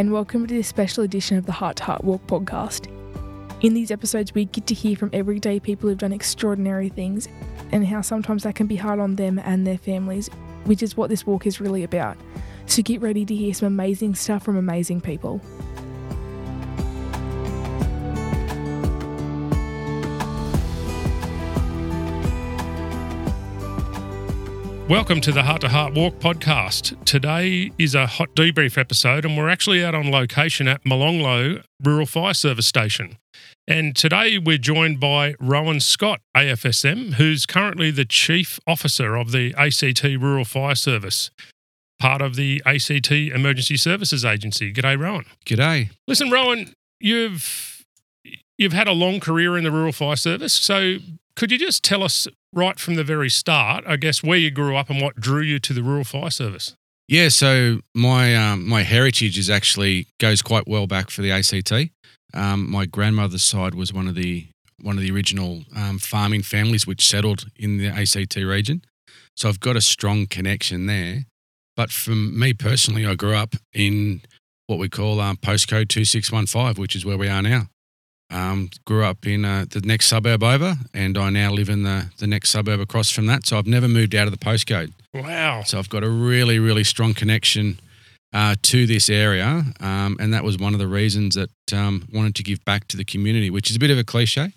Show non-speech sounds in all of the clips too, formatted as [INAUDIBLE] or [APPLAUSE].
and welcome to this special edition of the Heart to Heart Walk podcast. In these episodes, we get to hear from everyday people who've done extraordinary things and how sometimes that can be hard on them and their families, which is what this walk is really about. So get ready to hear some amazing stuff from amazing people. Welcome to the Heart to Heart Walk podcast. Today is a hot debrief episode, and we're actually out on location at Molonglo Rural Fire Service Station. And today we're joined by Rohan Scott, AFSM, who's currently the Chief Officer of the ACT Rural Fire Service, part of the ACT Emergency Services Agency. G'day, Rohan. G'day. Listen, Rohan, you've you've had a long career in the Rural Fire Service, so could you just tell us right from the very start, I guess, where you grew up and what drew you to the Rural Fire Service? Yeah, so my um, my heritage is actually goes quite well back for the ACT. Um, my grandmother's side was one of the one of the original um, farming families which settled in the ACT region. So I've got a strong connection there. But for me personally, I grew up in what we call um, postcode two six one five, which is where we are now. Um, grew up in uh, the next suburb over, and I now live in the the next suburb across from that. So I've never moved out of the postcode. Wow. So I've got a really, really strong connection uh, to this area, um, and that was one of the reasons that um, wanted to give back to the community, which is a bit of a cliche.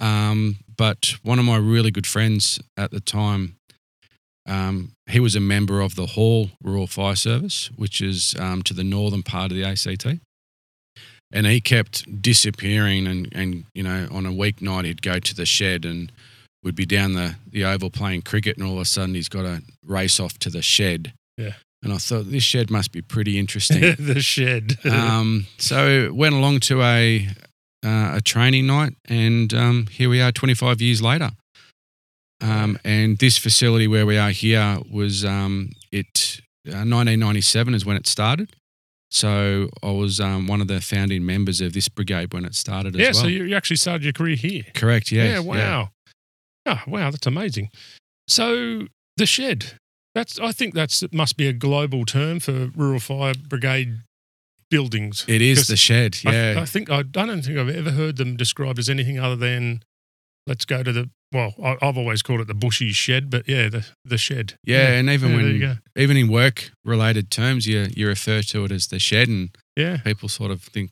Um, but one of my really good friends at the time, um, he was a member of the Hall Rural Fire Service, which is um, to the northern part of the ACT. And he kept disappearing, and, and you know, on a weeknight he'd go to the shed and would be down the, the oval playing cricket, and all of a sudden he's got to race off to the shed. Yeah. And I thought this shed must be pretty interesting. [LAUGHS] the shed. [LAUGHS] um, so went along to a uh, a training night, and um, here we are, 25 years later. Um, and this facility where we are here was um, it uh, 1997 is when it started. So I was um, one of the founding members of this brigade when it started as yeah, well. so you, you actually started your career here. Correct. Yes, yeah, wow. Oh, wow, that's amazing. So the shed. That's I think that's it must be a global term for rural fire brigade buildings. It is the shed. Yeah. I, think I, I don't think I've ever heard them described as anything other than let's go to the well, I've always called it the bushy shed, but yeah, the the shed. yeah, and even Yeah, when even in work related terms, you you refer to it as the shed, and Yeah. people sort of think,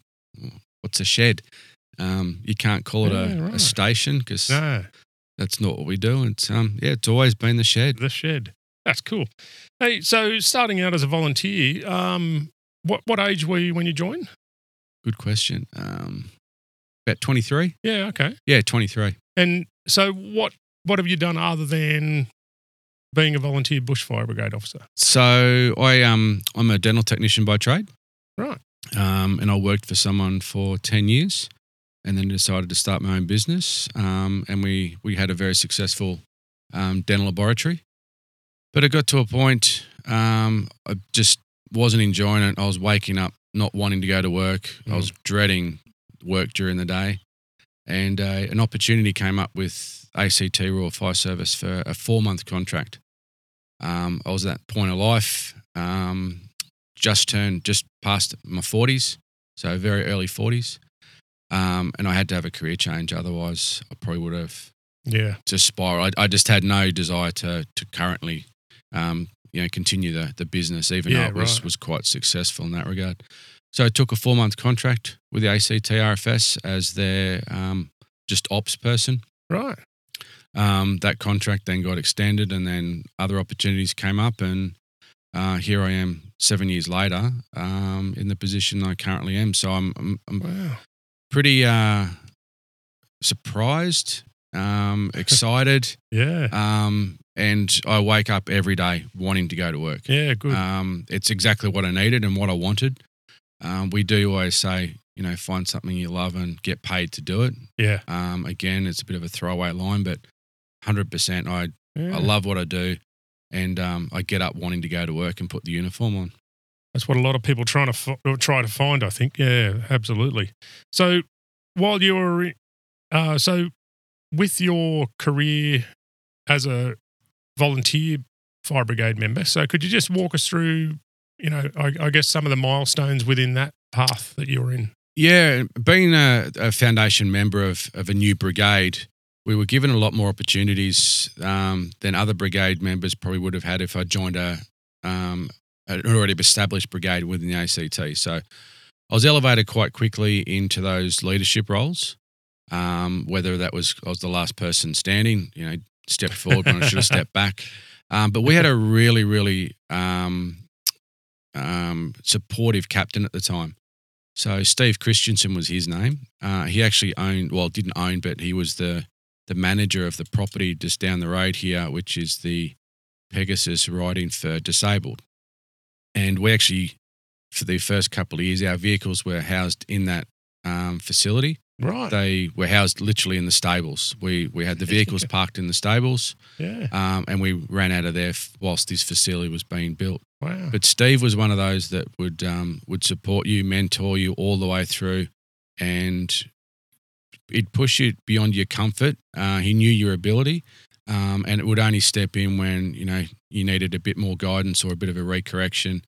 "What's a shed?" Um, you can't call it Yeah, a, right. a station because No, that's not what we do. It's um, yeah, it's always been the shed. the shed. That's cool. Hey, so starting out as a volunteer, um, what what age were you when you joined? Good question. Um, about twenty three. Yeah, okay. Yeah, twenty three. And so what what have you done other than being a volunteer bushfire brigade officer? So I um, I'm a dental technician by trade. Right. Um, and I worked for someone for ten years, and then decided to start my own business. Um, and we we had a very successful um, dental laboratory. But it got to a point um, I just wasn't enjoying it. I was waking up not wanting to go to work. I was dreading work during the day, and uh, an opportunity came up with ACT Rural Fire Service for a four month contract. Um, I was at that point of life, um, just turned just past my forties, so very early forties, um, and I had to have a career change. Otherwise, I probably would have Yeah. just spiraled. I, I just had no desire to to currently, um, you know, continue the the business, even Yeah, though it was right. was quite successful in that regard. So I took a four month contract with the ACT RFS as their um, just ops person. Right. Um, that contract then got extended, and then other opportunities came up, and uh, here I am seven years later um, in the position I currently am. So I'm I'm, I'm Wow. pretty uh, surprised, um, [LAUGHS] excited, Yeah. um, and I wake up every day wanting to go to work. Yeah, good. Um, it's exactly what I needed and what I wanted. Um, we do always say, you know, find something you love and get paid to do it. yeah. Um, again, it's a bit of a throwaway line, but 100%. I, yeah. I love what I do and um, I get up wanting to go to work and put the uniform on. That's what a lot of people trying to fi- try to find. I think. Yeah, absolutely. So while you were, uh, so with your career as a volunteer fire brigade member, so could you just walk us through, you know, I, I guess some of the milestones within that path that you're in? Yeah, being a, a foundation member of, of a new brigade, we were given a lot more opportunities um, than other brigade members probably would have had if I joined a um, an already established brigade within the ACT. So I was elevated quite quickly into those leadership roles. Um, whether that was I was the last person standing, you know, stepped forward when I should have stepped [LAUGHS] back. Um, but we had a really, really um, supportive captain at the time. So Steve Christensen was his name. Uh, he actually owned, well, didn't own, but he was the the manager of the property just down the road here, which is the Pegasus riding for disabled. And we actually, for the first couple of years, our vehicles were housed in that um, facility. Right. They were housed literally in the stables. We we had the vehicles [LAUGHS] parked in the stables, yeah. um, and we ran out of there f- whilst this facility was being built. Wow. But Steve was one of those that would um, would support you, mentor you all the way through, and he'd push you beyond your comfort. Uh, he knew your ability, um, and it would only step in when you know you needed a bit more guidance or a bit of a recorrection.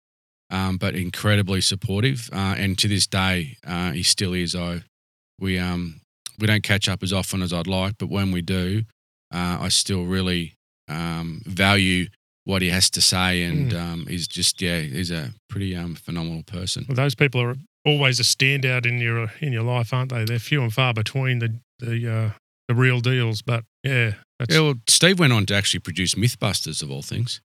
Um, but incredibly supportive, uh, and to this day, uh, he still is. I we um we don't catch up as often as I'd like, but when we do, uh, I still really um, value what he has to say, and um, he's just yeah, he's a pretty um, phenomenal person. Well, those people are always a standout in your in your life, aren't they? They're few and far between the the uh, the real deals. But yeah, that's Yeah, well, Steve went on to actually produce MythBusters of all things,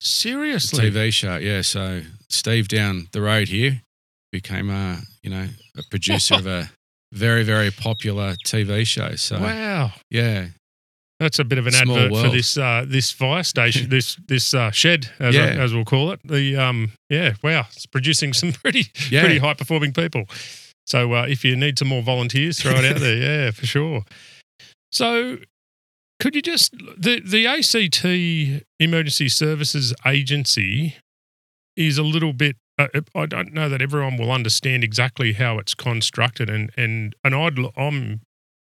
the seriously. TV show. Yeah, so Steve down the road here became a you know a producer of a very very popular TV show. So Wow, yeah, that's a bit of an Small advert for this uh, this fire station, this this uh, shed, as, Yeah. as we'll call it. The um, yeah, wow, it's producing some [LAUGHS] pretty yeah, pretty high performing people. So uh, if you need some more volunteers, throw it out there. [LAUGHS] Yeah, for sure. So could you just the the ACT Emergency Services Agency is a little bit. Uh, I don't know that everyone will understand exactly how it's constructed, and and and I'd, I'm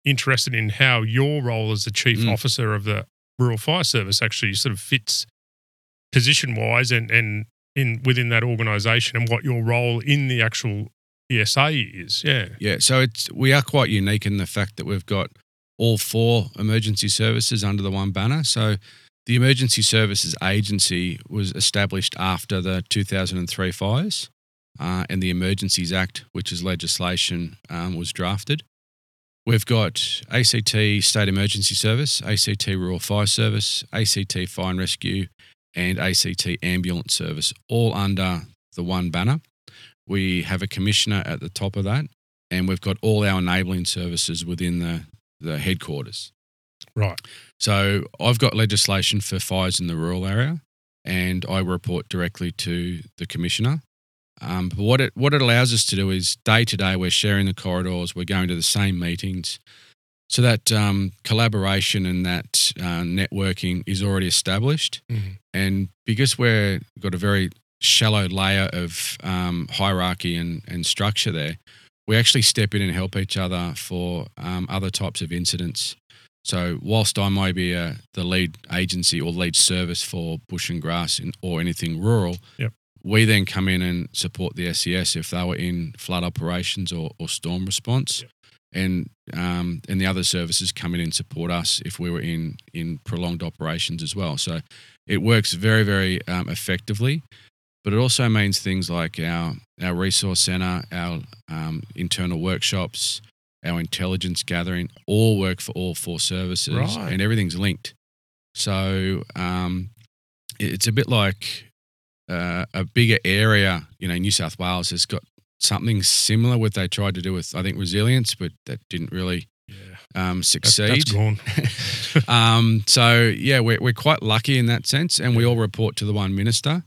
interested in how your role as the chief Mm. officer of the Rural Fire Service actually sort of fits position wise and and in within that organisation and what your role in the actual ESA is. Yeah. yeah. So it's we are quite unique in the fact that we've got all four emergency services under the one banner. So the Emergency Services Agency was established after the 2003 fires, uh, and the Emergencies Act, which is legislation, um, was drafted. We've got ACT State Emergency Service, ACT Rural Fire Service, ACT Fire and Rescue, and ACT Ambulance Service, all under the one banner. We have a commissioner at the top of that, and we've got all our enabling services within the, the headquarters. Right. So I've got legislation for fires in the rural area, and I report directly to the commissioner. Um, but what it what it allows us to do is day to day we're sharing the corridors, we're going to the same meetings, so that um, collaboration and that uh, networking is already established. Mhm. And because we're got a very shallow layer of um, hierarchy and, and structure there, we actually step in and help each other for um, other types of incidents. So whilst I may be uh, the lead agency or lead service for bush and grass in, or anything rural, Yep. we then come in and support the SES if they were in flood operations or, or storm response. And um, and the other services come in and support us if we were in in prolonged operations as well. So it works very very um, effectively, but it also means things like our our resource center, our um, internal workshops, our intelligence gathering, all work for all four services, Right. and everything's linked. So um, it's a bit like uh, a bigger area. You know, New South Wales has got something similar. What they tried to do with, I think, resilience, but that didn't really Yeah. um, That's, succeed. that's gone. [LAUGHS] [LAUGHS] um, so yeah, we're we're quite lucky in that sense, and we all report to the one minister.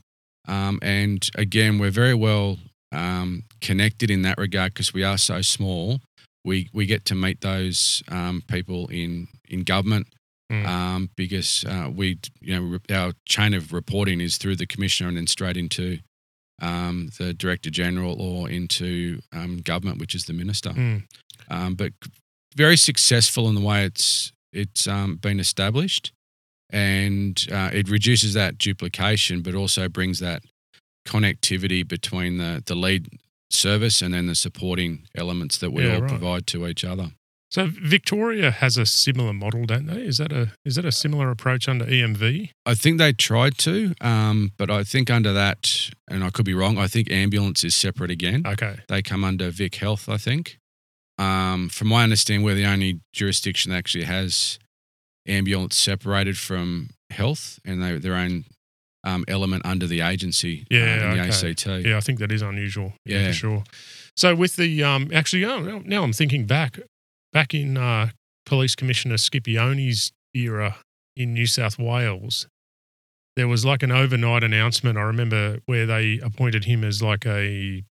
Um, and again, we're very well um, connected in that regard because we are so small. We we get to meet those um, people in in government Mm. um, because uh, we you know our chain of reporting is through the commissioner and then straight into um, the director general or into um, government, which is the minister. Mm. Um, but very successful in the way it's it's um, been established, and uh, it reduces that duplication, but also brings that connectivity between the the lead service and then the supporting elements that we Yeah, all right. provide to each other. So Victoria has a similar model, don't they? Is that a is that a similar approach under EMV? I think they tried to, um, but I think under that, and I could be wrong. I think ambulance is separate again. Okay. They come under Vic Health, I think. Um, from my understanding, we're the only jurisdiction that actually has ambulance separated from health and they, their own um, element under the agency. uh, Yeah, in the okay. ACT. Yeah, I think that is unusual. Yeah, for sure. So with the um, actually, oh, now, now I'm thinking back, back in uh, Police Commissioner Scipione's era in New South Wales, there was like an overnight announcement. I remember where they appointed him as like a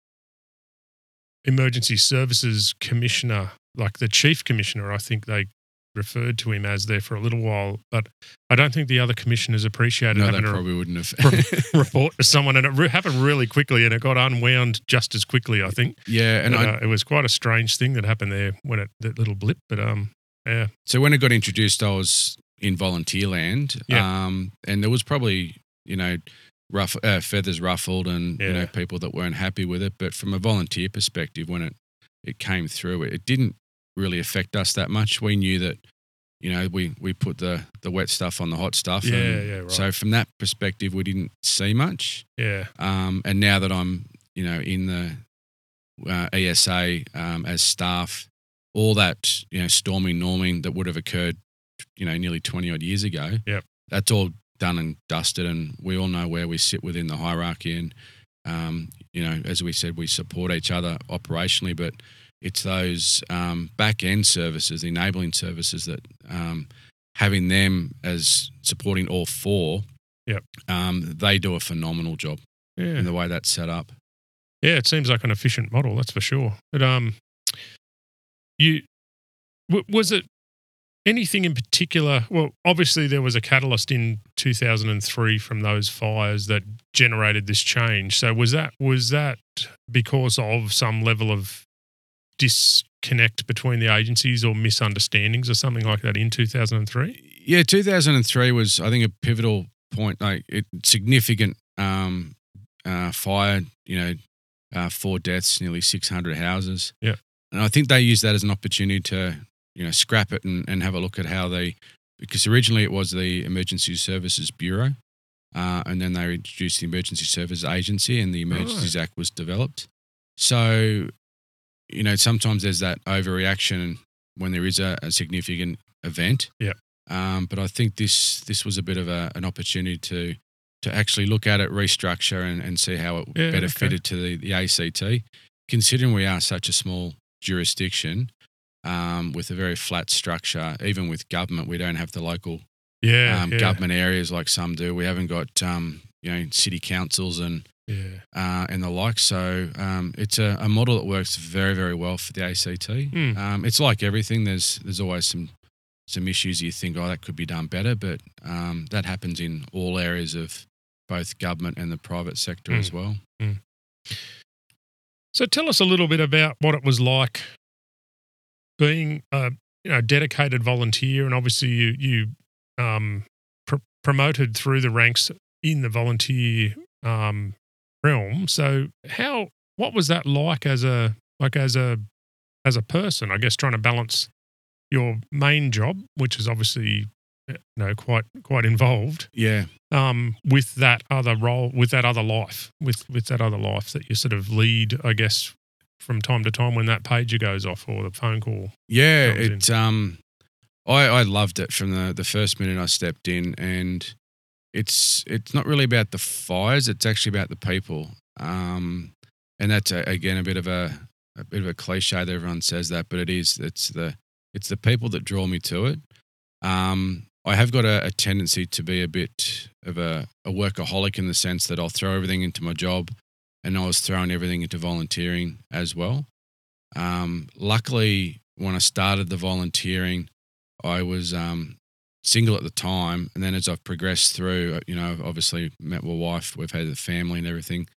emergency services commissioner, like the chief commissioner. I think they referred to him as there for a little while, but I don't think the other commissioners appreciated No, they having a probably wouldn't have. [LAUGHS] report to someone, and it re- happened really quickly, and it got unwound just as quickly. I think, yeah, and But, I, uh, it was quite a strange thing that happened there when it that little blip. But um, yeah, so when it got introduced, I was in volunteer land, Yeah. um, and there was probably you know rough uh, feathers ruffled and you know people that weren't happy with it. But from a volunteer perspective, when it it came through, it, it didn't really affect us that much. We knew that you know we we put the the wet stuff on the hot stuff. Yeah, yeah, right. So from that perspective, we didn't see much. yeah, Um, and now that I'm, you know, in the uh, ESA um, as staff, all that, you know, storming, norming that would have occurred, you know, nearly 20 odd years ago, Yep. that's all done and dusted. And we all know where we sit within the hierarchy. And, um, you know, as we said, we support each other operationally, but it's those um, back end services, the enabling services that um, having them as supporting all four, Yep. um, they do a phenomenal job yeah, in the way that's set up. yeah. It seems like an efficient model, that's for sure. But um, you w- was it anything in particular? Well, obviously there was a catalyst in 2003 from those fires that generated this change. So was that was that because of some level of disconnect between the agencies or misunderstandings or something like that in 2003? Yeah, 2003 was, I think, a pivotal point, like it, significant um, uh, fire, you know, uh, four deaths, nearly 600 houses. Yeah. And I think they used that as an opportunity to, you know, scrap it and, and have a look at how they, because originally it was the Emergency Services Bureau. Uh, and then they introduced the Emergency Services Agency and the Emergencies Act was developed. So, you know, sometimes there's that overreaction when there is a, a significant event. Yep. Um, but I think this this was a bit of a, an opportunity to to actually look at it, restructure, and, and see how it Yeah, better okay. fitted to the, the ACT. Considering we are such a small jurisdiction um, with a very flat structure, even with government, we don't have the local Yeah, um, yeah, government areas like some do. We haven't got um, you know city councils and yeah. uh, and the like. So um, it's a, a model that works very very well for the ACT. Hmm. Um, it's like everything. There's there's always some some issues you think oh that could be done better, but um, that happens in all areas of both government and the private sector Hmm. as well. So tell us a little bit about what it was like being a you know dedicated volunteer, and obviously you you um, pr- promoted through the ranks in the volunteer um, realm. So how what was that like as a like as a as a person? I guess trying to balance your main job, which is obviously you know quite quite involved, Yeah, um, with that other role, with that other life, with with that other life that you sort of lead, I guess, from time to time when that pager goes off or the phone call. yeah. comes in. It um, I I loved it from the the first minute I stepped in, and it's it's not really about the fires. It's actually about the people. Um, and that's a, again a bit of a a bit of a cliche that everyone says that, but it is. It's the it's the people that draw me to it. Um, I have got a, a tendency to be a bit of a, a workaholic in the sense that I'll throw everything into my job, and I was throwing everything into volunteering as well. Um, luckily, when I started the volunteering, I was um, single at the time, and then as I've progressed through, uh, you know, I've obviously met my wife, we've had a family and everything.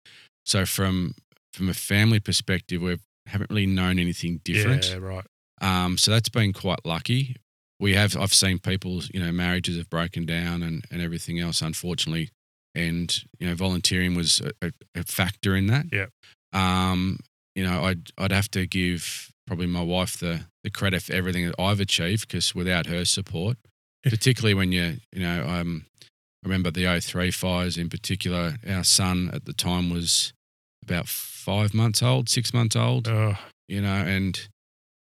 So from from a family perspective, we haven't really known anything different. Yeah, right. Um, so that's been quite lucky. We have I've seen people, you know, marriages have broken down and, and everything else, unfortunately. And, you know, volunteering was a, a, a factor in that. Yeah. Um, you know, I'd I'd have to give probably my wife the the credit for everything that I've achieved because without her support, [LAUGHS] particularly when you you know, um I remember the 03 fires in particular, our son at the time was about five months old, six months old Oh, you know, and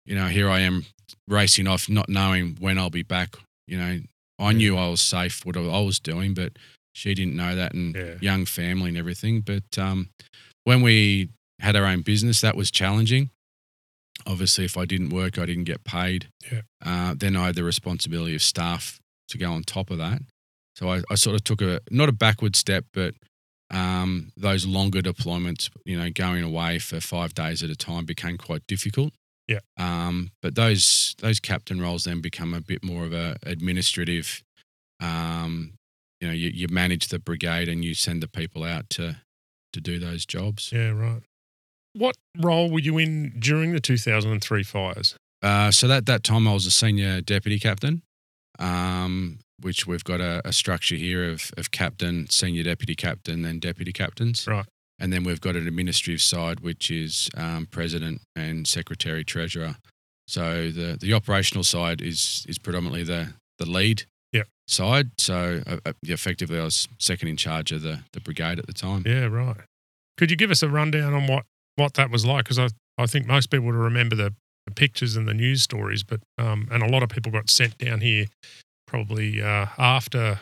you know, here I am racing off, not knowing when I'll be back. You know, I knew I was safe, what I was doing, but she didn't know that, and Yeah. young family and everything. But um, when we had our own business, that was challenging. Obviously, if I didn't work, I didn't get paid. Yeah. Uh, then I had the responsibility of staff to go on top of that. So I, I sort of took a not a backward step, but um, those longer deployments, you know, going away for five days at a time became quite difficult. Yeah. Um, but those those captain roles then become a bit more of a administrative. Um, you know, you, you manage the brigade and you send the people out to to do those jobs. yeah, right. What role were you in during the 2003 fires? Uh, so that that time I was a senior deputy captain, um, which we've got a, a structure here of of captain, senior deputy captain, and deputy captains. Right. And then we've got an administrative side, which is um, president and secretary treasurer. So the the operational side is is predominantly the the lead Yep. side. So uh, uh, effectively, I was second in charge of the the brigade at the time. Yeah, right. Could you give us a rundown on what, what that was like? Because I, I think most people would remember the, the pictures and the news stories, but um, and a lot of people got sent down here probably uh, after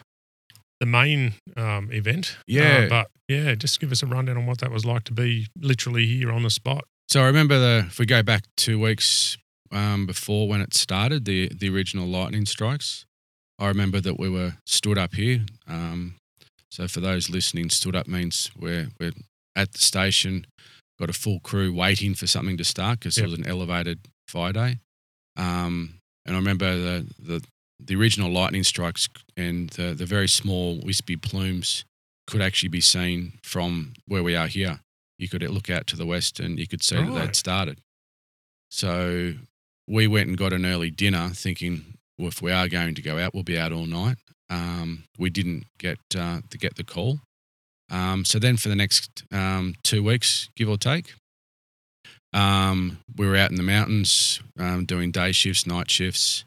the main um, event. Yeah. Uh, but yeah, just give us a rundown on what that was like to be literally here on the spot. So I remember the if we go back two weeks um, before when it started, the the original lightning strikes. I remember that we were stood up here. Um, so for those listening, stood up means we're we're at the station, got a full crew waiting for something to start because Yep. it was an elevated fire day. Um, and I remember the the the original lightning strikes and the the very small wispy plumes could actually be seen from where we are here you could look out to the west and you could see that Right. they'd started. So we went and got an early dinner thinking, well, if we are going to go out, we'll be out all night. Um, we didn't get uh, to get the call. Um, so then for the next um, two weeks, give or take, um, we were out in the mountains um, doing day shifts, night shifts.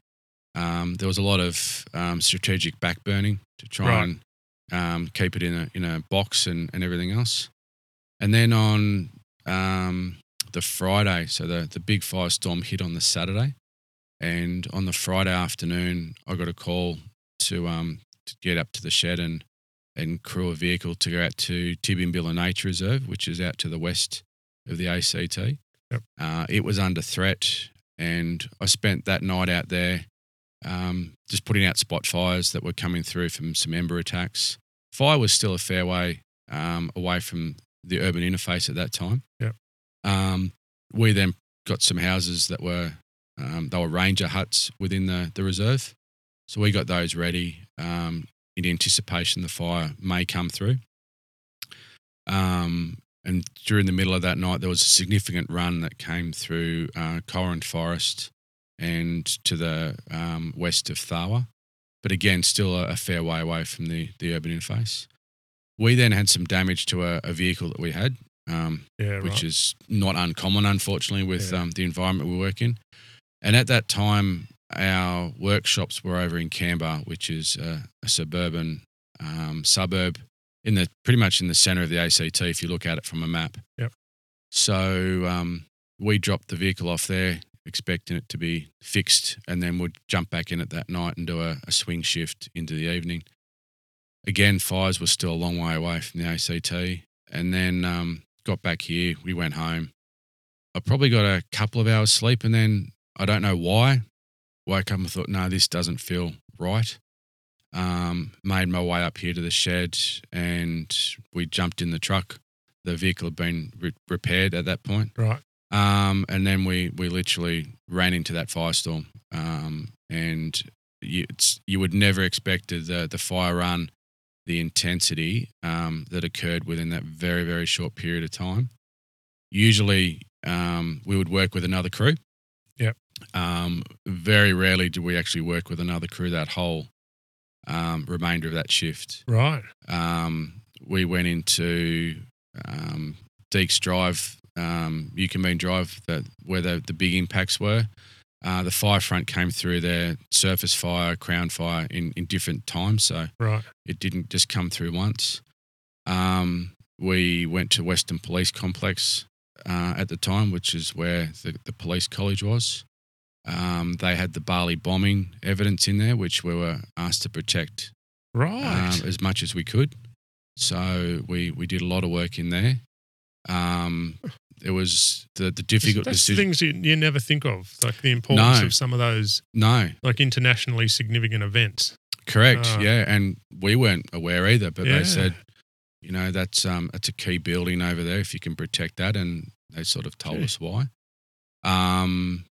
Um, there was a lot of um, strategic backburning to try Right. and um, keep it in a in a box and, and everything else. And then on um, the Friday, so the, the big firestorm hit on the Saturday. And on the Friday afternoon, I got a call to um, to get up to the shed and, and crew a vehicle to go out to Tidbinbilla Nature Reserve, which is out to the west of the ACT. Yep. Uh, it was under threat, and I spent that night out there um, just putting out spot fires that were coming through from some ember attacks. Fire was still a fair way um, away from the urban interface at that time. Yep. Um, we then got some houses that were um, they were ranger huts within the the reserve, so we got those ready um, in anticipation the fire may come through. Um, and during the middle of that night, there was a significant run that came through uh, Forest and to the um, west of Tharwa, but again, still a, a fair way away from the, the urban interface. We then had some damage to a, a vehicle that we had, um, Yeah, which right. is not uncommon, unfortunately, with Yeah. um, the environment we work in. And at that time, our workshops were over in Canberra, which is a, a suburban um, suburb in the pretty much in the centre of the ACT. If you look at it from a map. Yep. So um, we dropped the vehicle off there, expecting it to be fixed, and then we'd jump back in it that night and do a, a swing shift into the evening. Again, fires were still a long way away from the ACT, and then um, got back here. We went home. I probably got a couple of hours sleep, and then I don't know why. Woke up and thought, no, this doesn't feel right. Um, made my way up here to the shed, and we jumped in the truck. The vehicle had been re- repaired at that point. right. Um, and then we we literally ran into that firestorm. Um, and you, you would never expect the the fire run the intensity um, that occurred within that very very short period of time. Usually, um, we would work with another crew. Yep. Um, very rarely do we actually work with another crew that whole um, remainder of that shift. Right. Um, we went into um, Deeks Drive, um, Eucumbene Drive, that where the, the big impacts were. Uh, the fire front came through there, surface fire, crown fire in, in different times. So Right. it didn't just come through once. Um, we went to Weston Police Complex uh, at the time, which is where the, the police college was. Um, they had the Bali bombing evidence in there, which we were asked to protect Right. um, as much as we could. So we, we did a lot of work in there. Um, it was the, the difficult That's decision. things you, you never think of, like the importance No. of some of those No, like internationally significant events. correct. Ah. yeah. And we weren't aware either, but Yeah. they said, you know, that's um, that's a key building over there. If you can protect that, and they sort of told us why. Um,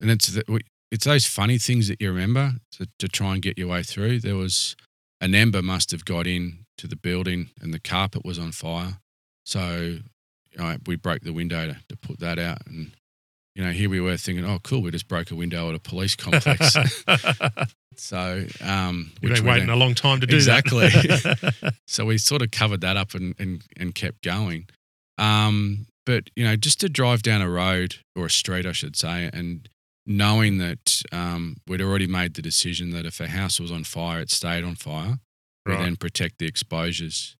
and it's the, it's those funny things that you remember to, to try and get your way through. There was an ember must have got in to the building, and the carpet was on fire. So you know, we broke the window to, to put that out, and you know, here we were thinking, oh, cool, we just broke a window at a police complex. [LAUGHS] [LAUGHS] so, um, You've been waiting a long time to do Exactly. [LAUGHS] [LAUGHS] so we sort of covered that up and, and, and kept going. Um, but, you know, just to drive down a road or a street, I should say, and knowing that um, we'd already made the decision that if a house was on fire, it stayed on fire, we then protect the exposures.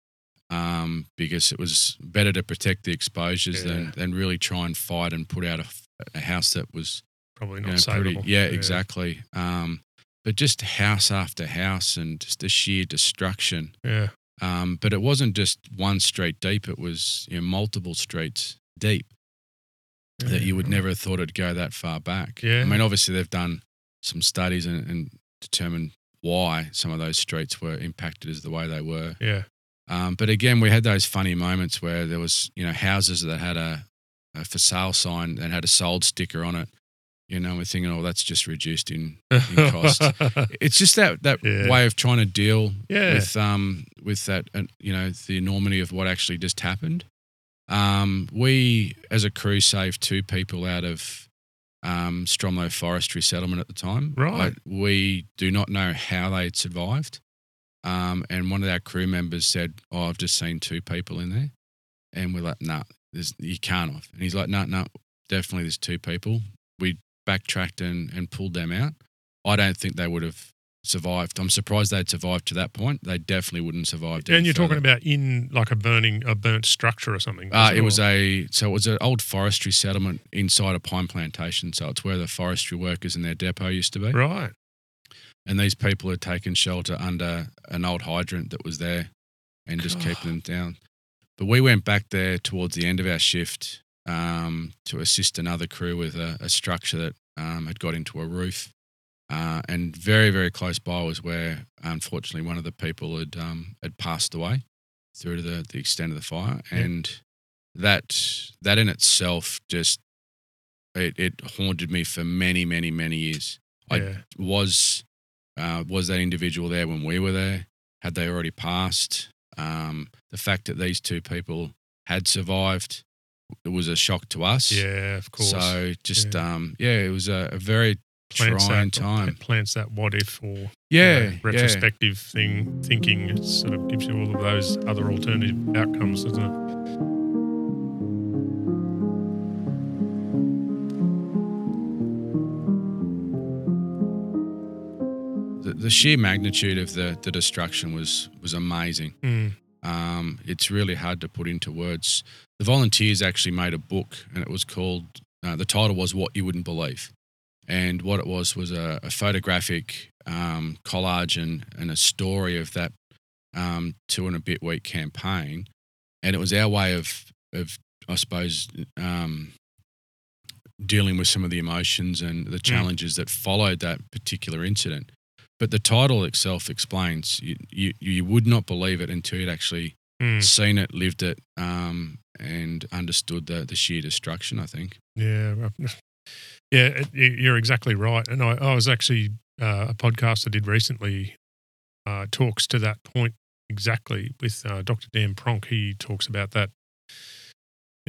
Um, because it was better to protect the exposures Yeah. than, than really try and fight and put out a, a house that was Probably you not know, pretty- savable. yeah, exactly. Um, but just house after house and just the sheer destruction. Yeah. Um, but it wasn't just one street deep; it was you know, multiple streets deep that you would never have thought it'd go that far back. Yeah. I mean, obviously they've done some studies and, and determined why some of those streets were impacted as the way they were. Yeah. Um, but again, we had those funny moments where there was, you know, houses that had a, a for sale sign and had a sold sticker on it. You know, we're thinking, oh, that's just reduced in. [LAUGHS] In cost. It's just that that Yeah. way of trying to deal yeah. with um with that, uh, you know, the enormity of what actually just happened. Um, we as a crew saved two people out of um, Stromlo Forestry Settlement at the time. Right. We do not know how they had survived. Um, and one of our crew members said, "Oh, I've just seen two people in there," and we're like, "Nah, there's, you can't have." And he's like, "No, no, definitely there's two people." We backtracked and, and pulled them out. I don't think they would have survived. I'm surprised they'd survived to that point. They definitely wouldn't survive. and you're talking about in like a burning, a burnt structure or something. Uh, it was a so it was an old forestry settlement inside a pine plantation. So it's where the forestry workers and their depot used to be. right. And these people had taken shelter under an old hydrant that was there and just God. keeping them down. But we went back there towards the end of our shift um, to assist another crew with a, a structure that um, had got into a roof. Uh, and very, very close by was where, unfortunately, one of the people had um, had passed away through to the, the extent of the fire. Yeah. And that that in itself just it, it haunted me for many, many, many years. I Yeah. was uh, was that individual there when we were there? Had they already passed? Um, the fact that these two people had survived, it was a shock to us. Yeah. Of course. So just Yeah. um, yeah, it was a, a very plants trying that, time. Plants that what if or you Yeah, know, retrospective thing thinking. It sort of gives you all of those other alternative outcomes, doesn't it? the, the sheer magnitude of the, the destruction was was amazing. Mm. Um, it's really hard to put into words. The volunteers actually made a book, and it was called. Uh, the title was "What You Wouldn't Believe," and what it was was a, a photographic um, collage and and a story of that um, two and a bit week campaign, and it was our way of of I suppose um, dealing with some of the emotions and the challenges that followed that particular incident. But the title itself explains you, you, you would not believe it until you'd actually Mm. seen it, lived it, um, and understood the, the sheer destruction, I think. Yeah, [LAUGHS] yeah, it- you- you're exactly right. And I, I was actually uh, a podcast I did recently uh, talks to that point exactly with uh, Dr. Dan Pronk. He talks about that,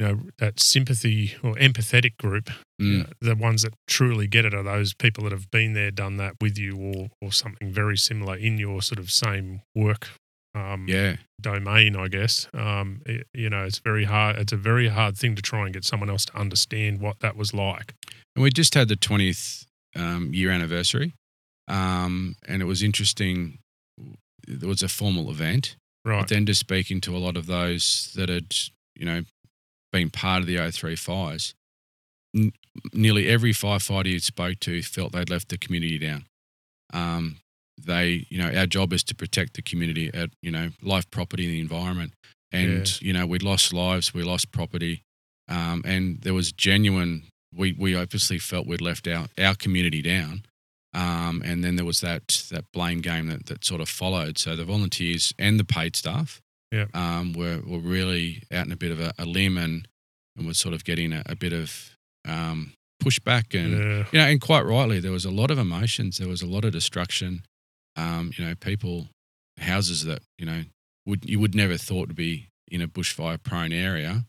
you know, that sympathy or empathetic group. Mm. Uh, the ones that truly get it are those people that have been there, done that with you, or or something very similar in your sort of same work um, Yeah. domain. I guess. Um, it- you know, it's very hard. It's a very hard thing to try and get someone else to understand what that was like. And we just had the 20th um, year anniversary. Um, and it was interesting. There was a formal event. Right. But then just speaking to a lot of those that had, you know, been part of the 03 fires, n- nearly every firefighter you spoke to felt they'd left the community down. Um, they, you know, our job is to protect the community, at, you know, life, property, and the environment. And, you know, we lost lives, we lost property. Um, and there was genuine, we, we obviously felt we'd left our, our community down. Um, and then there was that that blame game that, that sort of followed. So the volunteers and the paid staff Yeah. um, were, were really out in a bit of a, a limb and, and was sort of getting a, a bit of um, pushback. And, Yeah. you know, and quite rightly, there was a lot of emotions. There was a lot of destruction. Um, you know, people, houses that, you know, would you would never thought to be in a bushfire prone area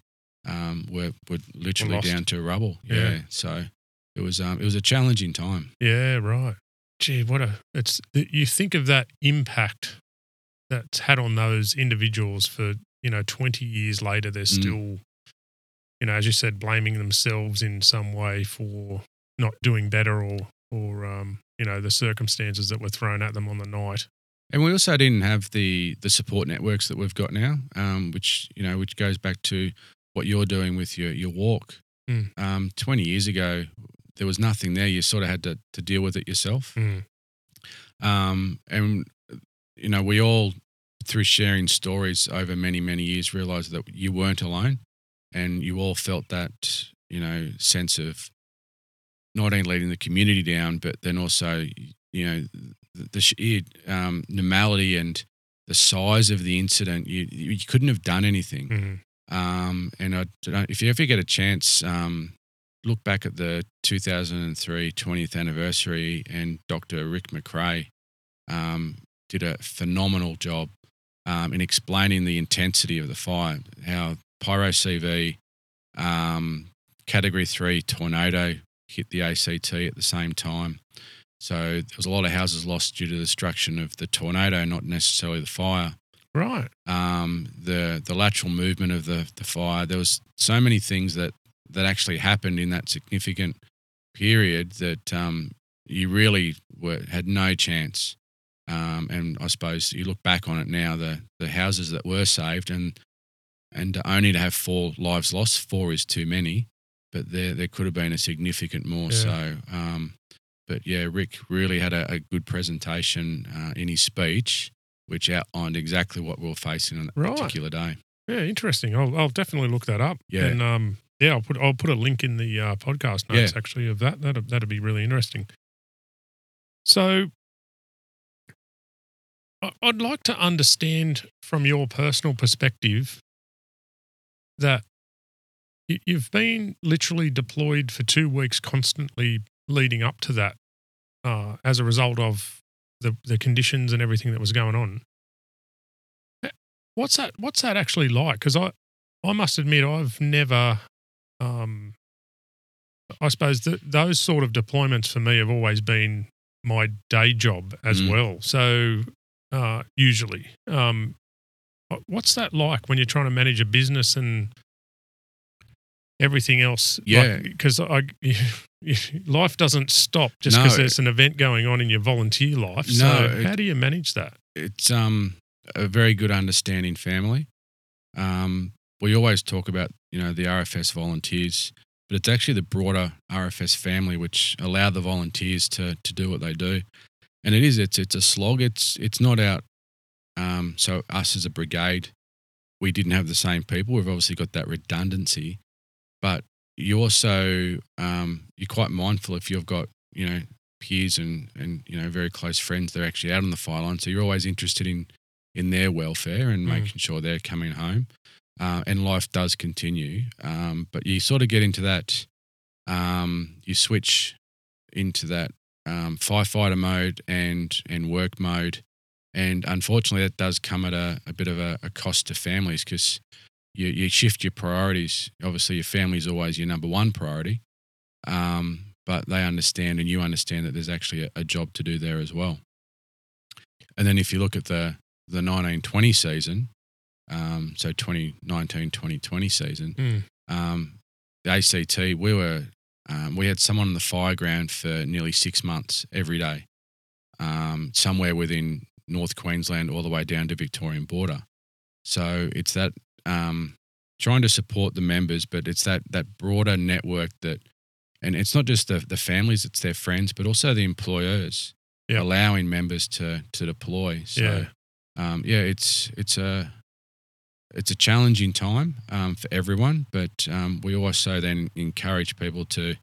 um, were, were literally lost. down to rubble. Yeah. yeah. So it was um, it was a challenging time. Yeah, right. Gee, what a it's you think of that impact that's had on those individuals for, you know, 20 years later they're Mm. still you know, as you said blaming themselves in some way for not doing better or or um, you know, the circumstances that were thrown at them on the night. And we also didn't have the the support networks that we've got now, um, which you know, which goes back to what you're doing with your your walk. Mm. Um, Twenty years ago, there was nothing there. You sort of had to to deal with it yourself. Mm. Um, and you know, we all through sharing stories over many many years realized that you weren't alone, and you all felt that you know sense of not only letting the community down, but then also you know the, the sheer um, normality and the size of the incident. You you couldn't have done anything. Mm. Um, and I don't, if you ever get a chance, um, look back at the 2003 20th anniversary, and Dr. Rick McRae um, did a phenomenal job um, in explaining the intensity of the fire, how Pyro CB, um, Category 3 tornado hit the ACT at the same time. So there was a lot of houses lost due to the destruction of the tornado, not necessarily the fire Right. um, the the lateral movement of the the fire. There was so many things that that actually happened in that significant period that um, you really were had no chance. Um, and I suppose you look back on it now, the the houses that were saved, and and only to have four lives lost, four is too many. But there there could have been a significant more. Yeah. So, um, but yeah, Rick really had a, a good presentation uh, in his speech which outlined exactly what we were facing on that Right. particular day. Yeah, interesting. I'll I'll definitely look that up. Yeah. And um yeah, I'll put I'll put a link in the uh, podcast notes Yeah. actually of that. That'd that'd be really interesting. So I'd like to understand from your personal perspective that you- you've been literally deployed for two weeks constantly leading up to that uh, as a result of the, the conditions and everything that was going on. What's that? What's that actually like? Because I, I must admit, I've never. Um, I suppose that those sort of deployments for me have always been my day job as Mm. well. So uh, usually, um, what's that like when you're trying to manage a business and everything else? Yeah. because I. [LAUGHS] Life doesn't stop just No. because there's an event going on in your volunteer life. So, No, it- how do you manage that? It's um, a very good understanding family. Um, we always talk about you know the RFS volunteers, but it's actually the broader RFS family which allow the volunteers to to do what they do, and it is it's it's a slog. It's it's not out. Um, so us as a brigade, we didn't have the same people. We've obviously got that redundancy, but you also um, you're quite mindful if you've got you know peers and and you know very close friends that are actually out on the fire line. So you're always interested in in their welfare and Mm. making sure they're coming home. Uh, and life does continue, um, but you sort of get into that. Um, you switch into that um, firefighter mode and and work mode and unfortunately, that does come at a, a bit of a, a cost to families because you, you shift your priorities. Obviously, your family is always your number one priority, um, but they understand and you understand that there's actually a, a job to do there as well. And then if you look at the the 1920 season, um, so 2019 2020 season, Mm. um, the ACT, we were um, we had someone on the fire ground for nearly six months every day, um, somewhere within North Queensland all the way down to Victorian border. So it's that um, trying to support the members, but it's that that broader network that, and it's not just the the families, it's their friends, but also the employers Yeah. allowing members to to deploy. So Yeah. um, yeah, it's it's a it's a challenging time um, for everyone, but um, we also then encourage people to,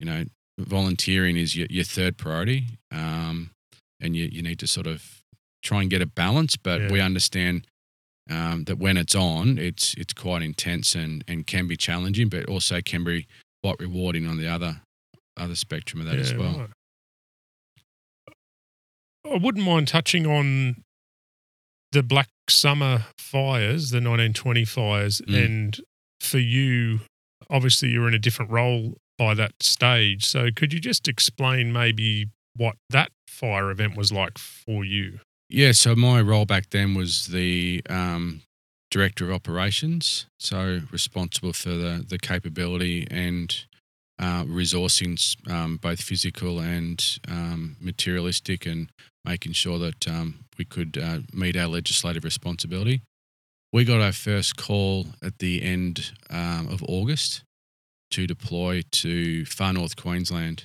you know, volunteering is your, your third priority, um, and you you need to sort of try and get a balance. But Yeah. we understand um, that when it's on, it's it's quite intense and and can be challenging, but also can be quite rewarding on the other other spectrum of that as well. right. I wouldn't mind touching on the Black Summer fires, the 1920 fires, Mm. and for you, obviously you're in a different role by that stage. So could you just explain maybe what that fire event was like for you? Yeah, so my role back then was the um, director of operations, so responsible for the the capability and uh, resourcing, um, both physical and um, materialistic, and making sure that um, we could uh, meet our legislative responsibility. We got our first call at the end um, of August to deploy to far north Queensland,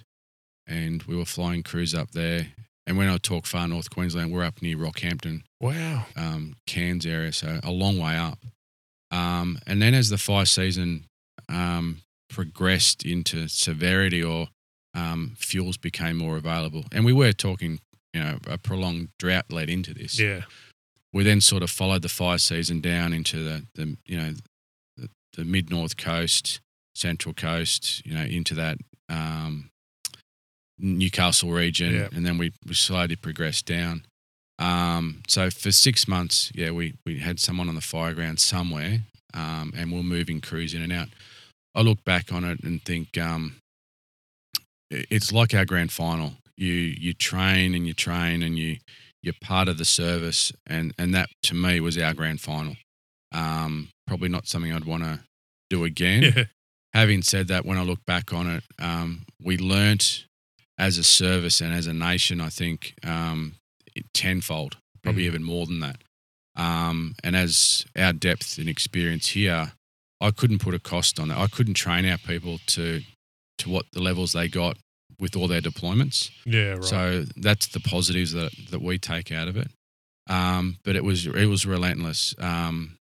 and we were flying crews up there and when I talk far north Queensland, we're up near Rockhampton, Wow. um, Cairns area, so a long way up. Um, and then as the fire season um, progressed into severity or um, fuels became more available, and we were talking, you know, a prolonged drought led into this. Yeah. We then sort of followed the fire season down into the, the you know, the, the mid north coast, central coast, you know, into that um, Newcastle region, Yeah. and then we, we slowly progressed down. Um, so for six months, yeah, we, we had someone on the fire ground somewhere, um, and we're moving crews in and out. I look back on it and think um, it's like our grand final. You you train and you train and you you're part of the service, and and that to me was our grand final. Um, probably not something I'd want to do again Yeah. having said that, when I look back on it, um, we learnt as a service and as a nation, I think, um, tenfold, probably Mm. even more than that. Um, and as our depth and experience here, I couldn't put a cost on that. I couldn't train our people to to what the levels they got with all their deployments. Yeah. Right. So that's the positives that that we take out of it. Um, but it was it was relentless. Um,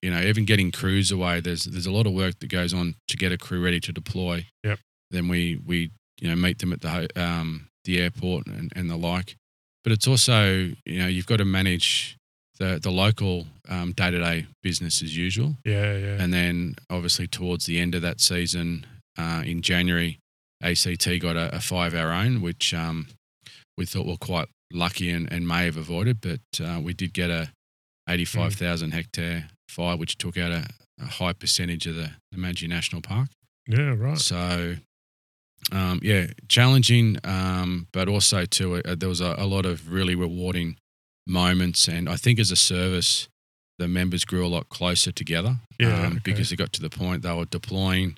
you know, even getting crews away, there's there's a lot of work that goes on to get a crew ready to deploy. Yep. Then we we you know meet them at the um, the airport and, and the like. But it's also you know you've got to manage the the local day to day business as usual. yeah. Yeah. And then obviously towards the end of that season, uh, in January, ACT got a, a five our own, which um, we thought were quite lucky and, and may have avoided, but uh, we did get a 85,000 hectare fire, which took out a, a high percentage of the, the Namadgi National Park. yeah. Right. So, um, yeah, challenging, um, but also too, uh, there was a, a lot of really rewarding moments. And I think as a service, the members grew a lot closer together Yeah, um, okay. because it got to the point they were deploying,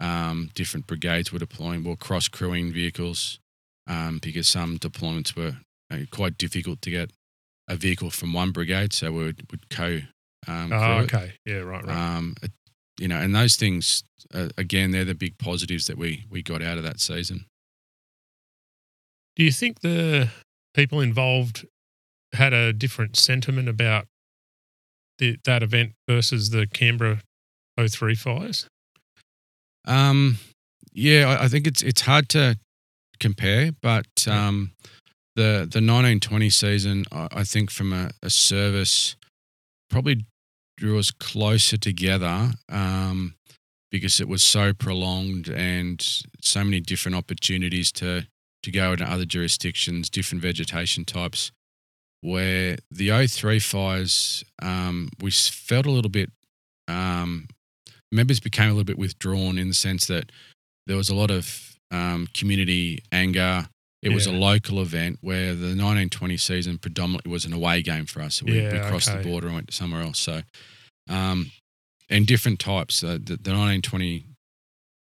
um, different brigades were deploying, were cross crewing vehicles um, because some deployments were uh, quite difficult to get a vehicle from one brigade. So we would, would co um, Oh, it. okay. Yeah. Right. Right. Um, it- you know, and those things uh, again, they're the big positives that we we got out of that season. Do you think the people involved had a different sentiment about the, that event versus the Canberra 03 fires? Um, yeah, I, I think it's it's hard to compare, but um, the the nineteen twenty season, I, I think from a, a service, probably drew us closer together um, because it was so prolonged and so many different opportunities to to go into other jurisdictions, different vegetation types. Where the 03 fires, um, we felt a little bit, um, members became a little bit withdrawn in the sense that there was a lot of um, community anger. It was a local event where the 1920 season predominantly was an away game for us. We, we Yeah, crossed the border and went somewhere else. So, um, and different types. Uh, the, the 1920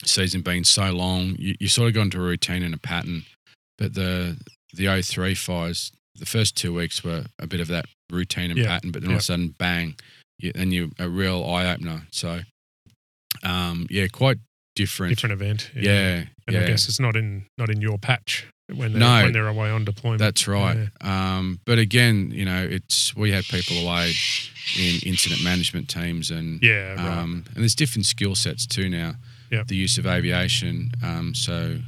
season being so long, you, you sort of got into a routine and a pattern. But the the 03 fires, the first two weeks were a bit of that routine and Yeah, pattern, but then all of a sudden, bang, you, and you a real eye opener. So, um, yeah, quite different. Different event. Yeah, And yeah. I guess it's not in not in your patch when they're No. when they're away on deployment. That's right. Um, but again, you know, it's we had people away in incident management teams and Yeah, right. um, and there's different skill sets too now. Yep. The use of aviation. Um, so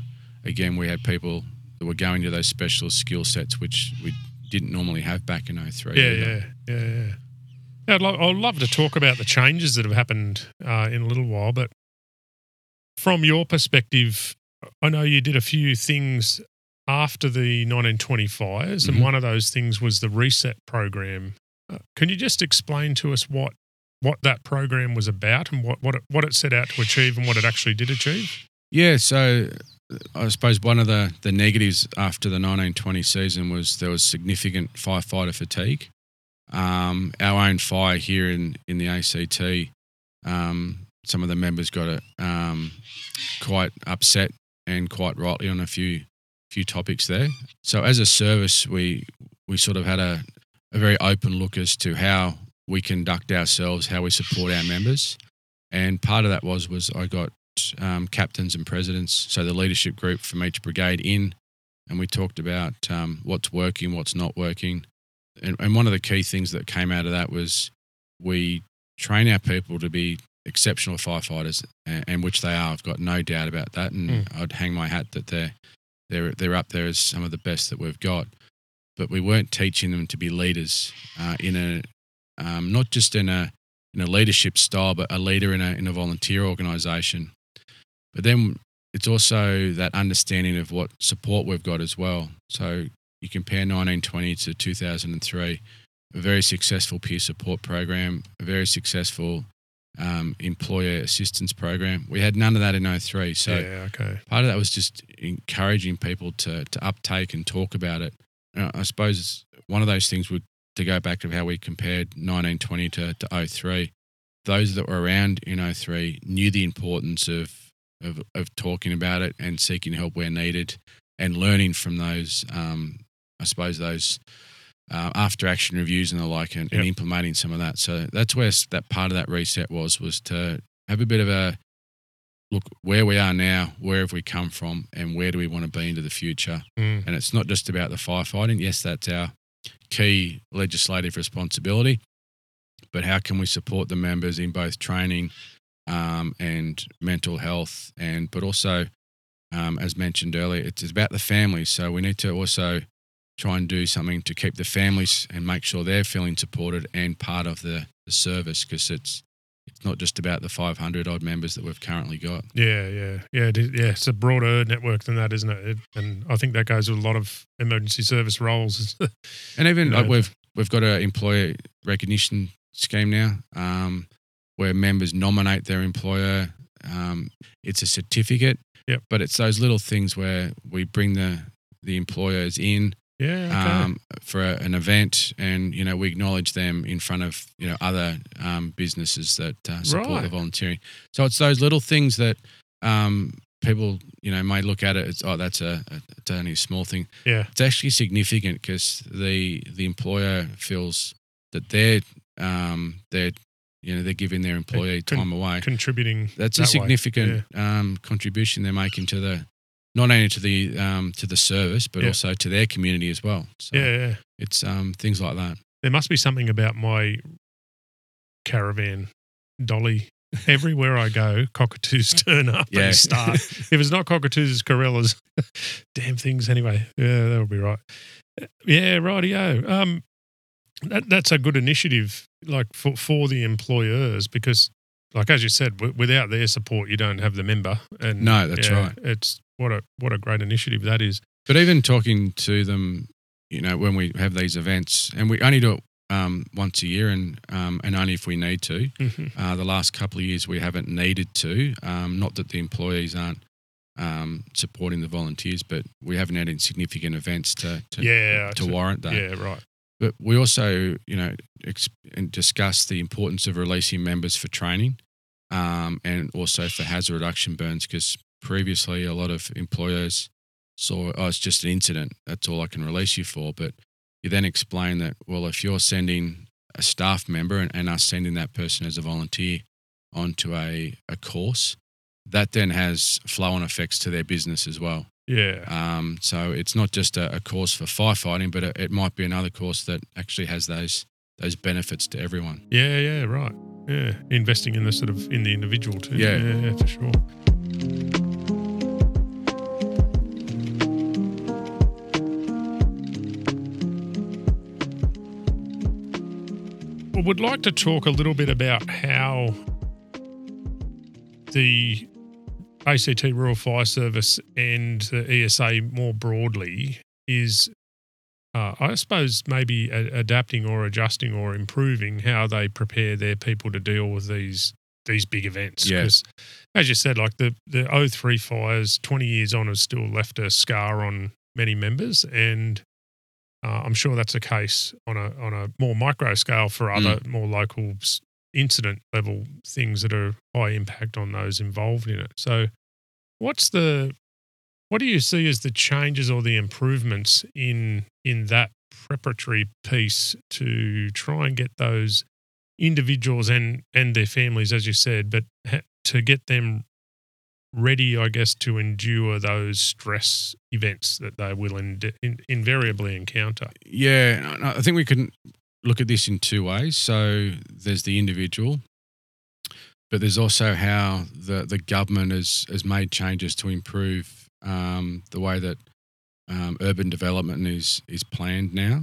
again, we had people that were going to those specialist skill sets which we didn't normally have back in 03. yeah, yeah, yeah, yeah. I'd, lo- I'd love to talk about the changes that have happened uh, in a little while, but from your perspective, I know you did a few things after the 1920 fires, and Mhm. one of those things was the reset program. Uh, can you just explain to us what what that program was about and what what it, what it set out to achieve and what it actually did achieve? Yeah, so I suppose one of the, the negatives after the 1920 season was there was significant firefighter fatigue. Um, our own fire here in, in the ACT, um, some of the members got um, quite upset and quite rightly on a few few topics there. So as a service, we we sort of had a, a very open look as to how we conduct ourselves, how we support our members, and part of that was was I got um, captains and presidents, so the leadership group from each brigade in, and we talked about um, what's working, what's not working. And, and one of the key things that came out of that was we train our people to be exceptional firefighters, and, and which they are. I've got no doubt about that, and I'd hang my hat that they're they're they're up there as some of the best that we've got. But we weren't teaching them to be leaders uh, in a um, not just in a in a leadership style, but a leader in a in a volunteer organisation. But then it's also that understanding of what support we've got as well. So you compare 1920 to 2003, a very successful peer support program, a very successful um, employer assistance program. We had none of that in 03. So yeah, okay. part of that was just encouraging people to to uptake and talk about it. I suppose one of those things would to go back to how we compared 1920 to, to 03. Those that were around in 03 knew the importance of, of of talking about it and seeking help where needed, and learning from those. Um, I suppose those uh, after action reviews and the like, and, and implementing some of that. So that's where that part of that reset was was to have a bit of a look where we are now, where have we come from, and where do we want to be into the future. Mm. And it's not just about the firefighting. Yes, that's our key legislative responsibility, but how can we support the members in both training um, and mental health, and but also, um, as mentioned earlier, it's about the families. So we need to also try and do something to keep the families and make sure they're feeling supported and part of the, the service because it's it's not just about the 500 odd members that we've currently got. Yeah, yeah, yeah, it is, yeah. It's a broader network than that, isn't it? it? And I think that goes with a lot of emergency service roles. [LAUGHS] And even You like we've we've got an employer recognition scheme now, um, where members nominate their employer. Um, it's a certificate, Yep. but it's those little things where we bring the the employers in yeah, okay. um, for a, an event, and you know we acknowledge them in front of you know other um, businesses that uh, support Right. the volunteering. So it's those little things that um, people you know may look at it as oh that's a, a it's only a small thing. yeah, It's actually significant because the the employer feels that they're um, they're you know they're giving their employee con- time away. contributing. That's that a significant um, contribution they're making to the not only to the um, to the service but Yeah. also to their community as well. So Yeah, yeah. it's um, things like that. There must be something about my caravan dolly. Everywhere I go, cockatoos [LAUGHS] turn up Yeah. and start. if it's not cockatoos, it's corellas. [LAUGHS] Damn things. Anyway, yeah, that'll be right. Yeah, rightio. Um, that, that's a good initiative, like for for the employers, because, like as you said, w- without their support, you don't have the member. And No, that's yeah, right. It's what a what a great initiative that is. But even talking to them you know, when we have these events, and we only do it um, once a year, and um, and only if we need to. Mhm. Uh, the last couple of years, we haven't needed to. Um, not that the employees aren't um, supporting the volunteers, but we haven't had any significant events to to, Yeah, to warrant that. Yeah, right. But we also, you know, ex- and discuss the importance of releasing members for training, um, and also for hazard reduction burns, because previously a lot of employers saw, oh, it's just an incident. That's all I can release you for. But you then explain that, well, if you're sending a staff member and, and us sending that person as a volunteer onto a, a course, that then has flow on effects to their business as well. Yeah. Um, so it's not just a, a course for firefighting, but it, it might be another course that actually has those those benefits to everyone. Yeah, yeah, right. Yeah, investing in the sort of in the individual too. Yeah. yeah, for sure. I would like to talk a little bit about how the ACT Rural Fire Service and the ESA more broadly is uh, I suppose maybe a- adapting or adjusting or improving how they prepare their people to deal with these these big events. Yeah. 'Cause as you said, like the the 03 fires, twenty years on, has still left a scar on many members, and uh, I'm sure that's the case on a on a more micro scale for other more local incident level things that are high impact on those involved in it. So, what's the what do you see as the changes or the improvements in in that preparatory piece to try and get those individuals and and their families, as you said, but to get them ready, I guess, to endure those stress events that they will in, in, invariably encounter. Yeah, I think we can look at this in two ways. So there's the individual, but there's also how the, the government has, has made changes to improve um, the way that um, urban development is is planned now.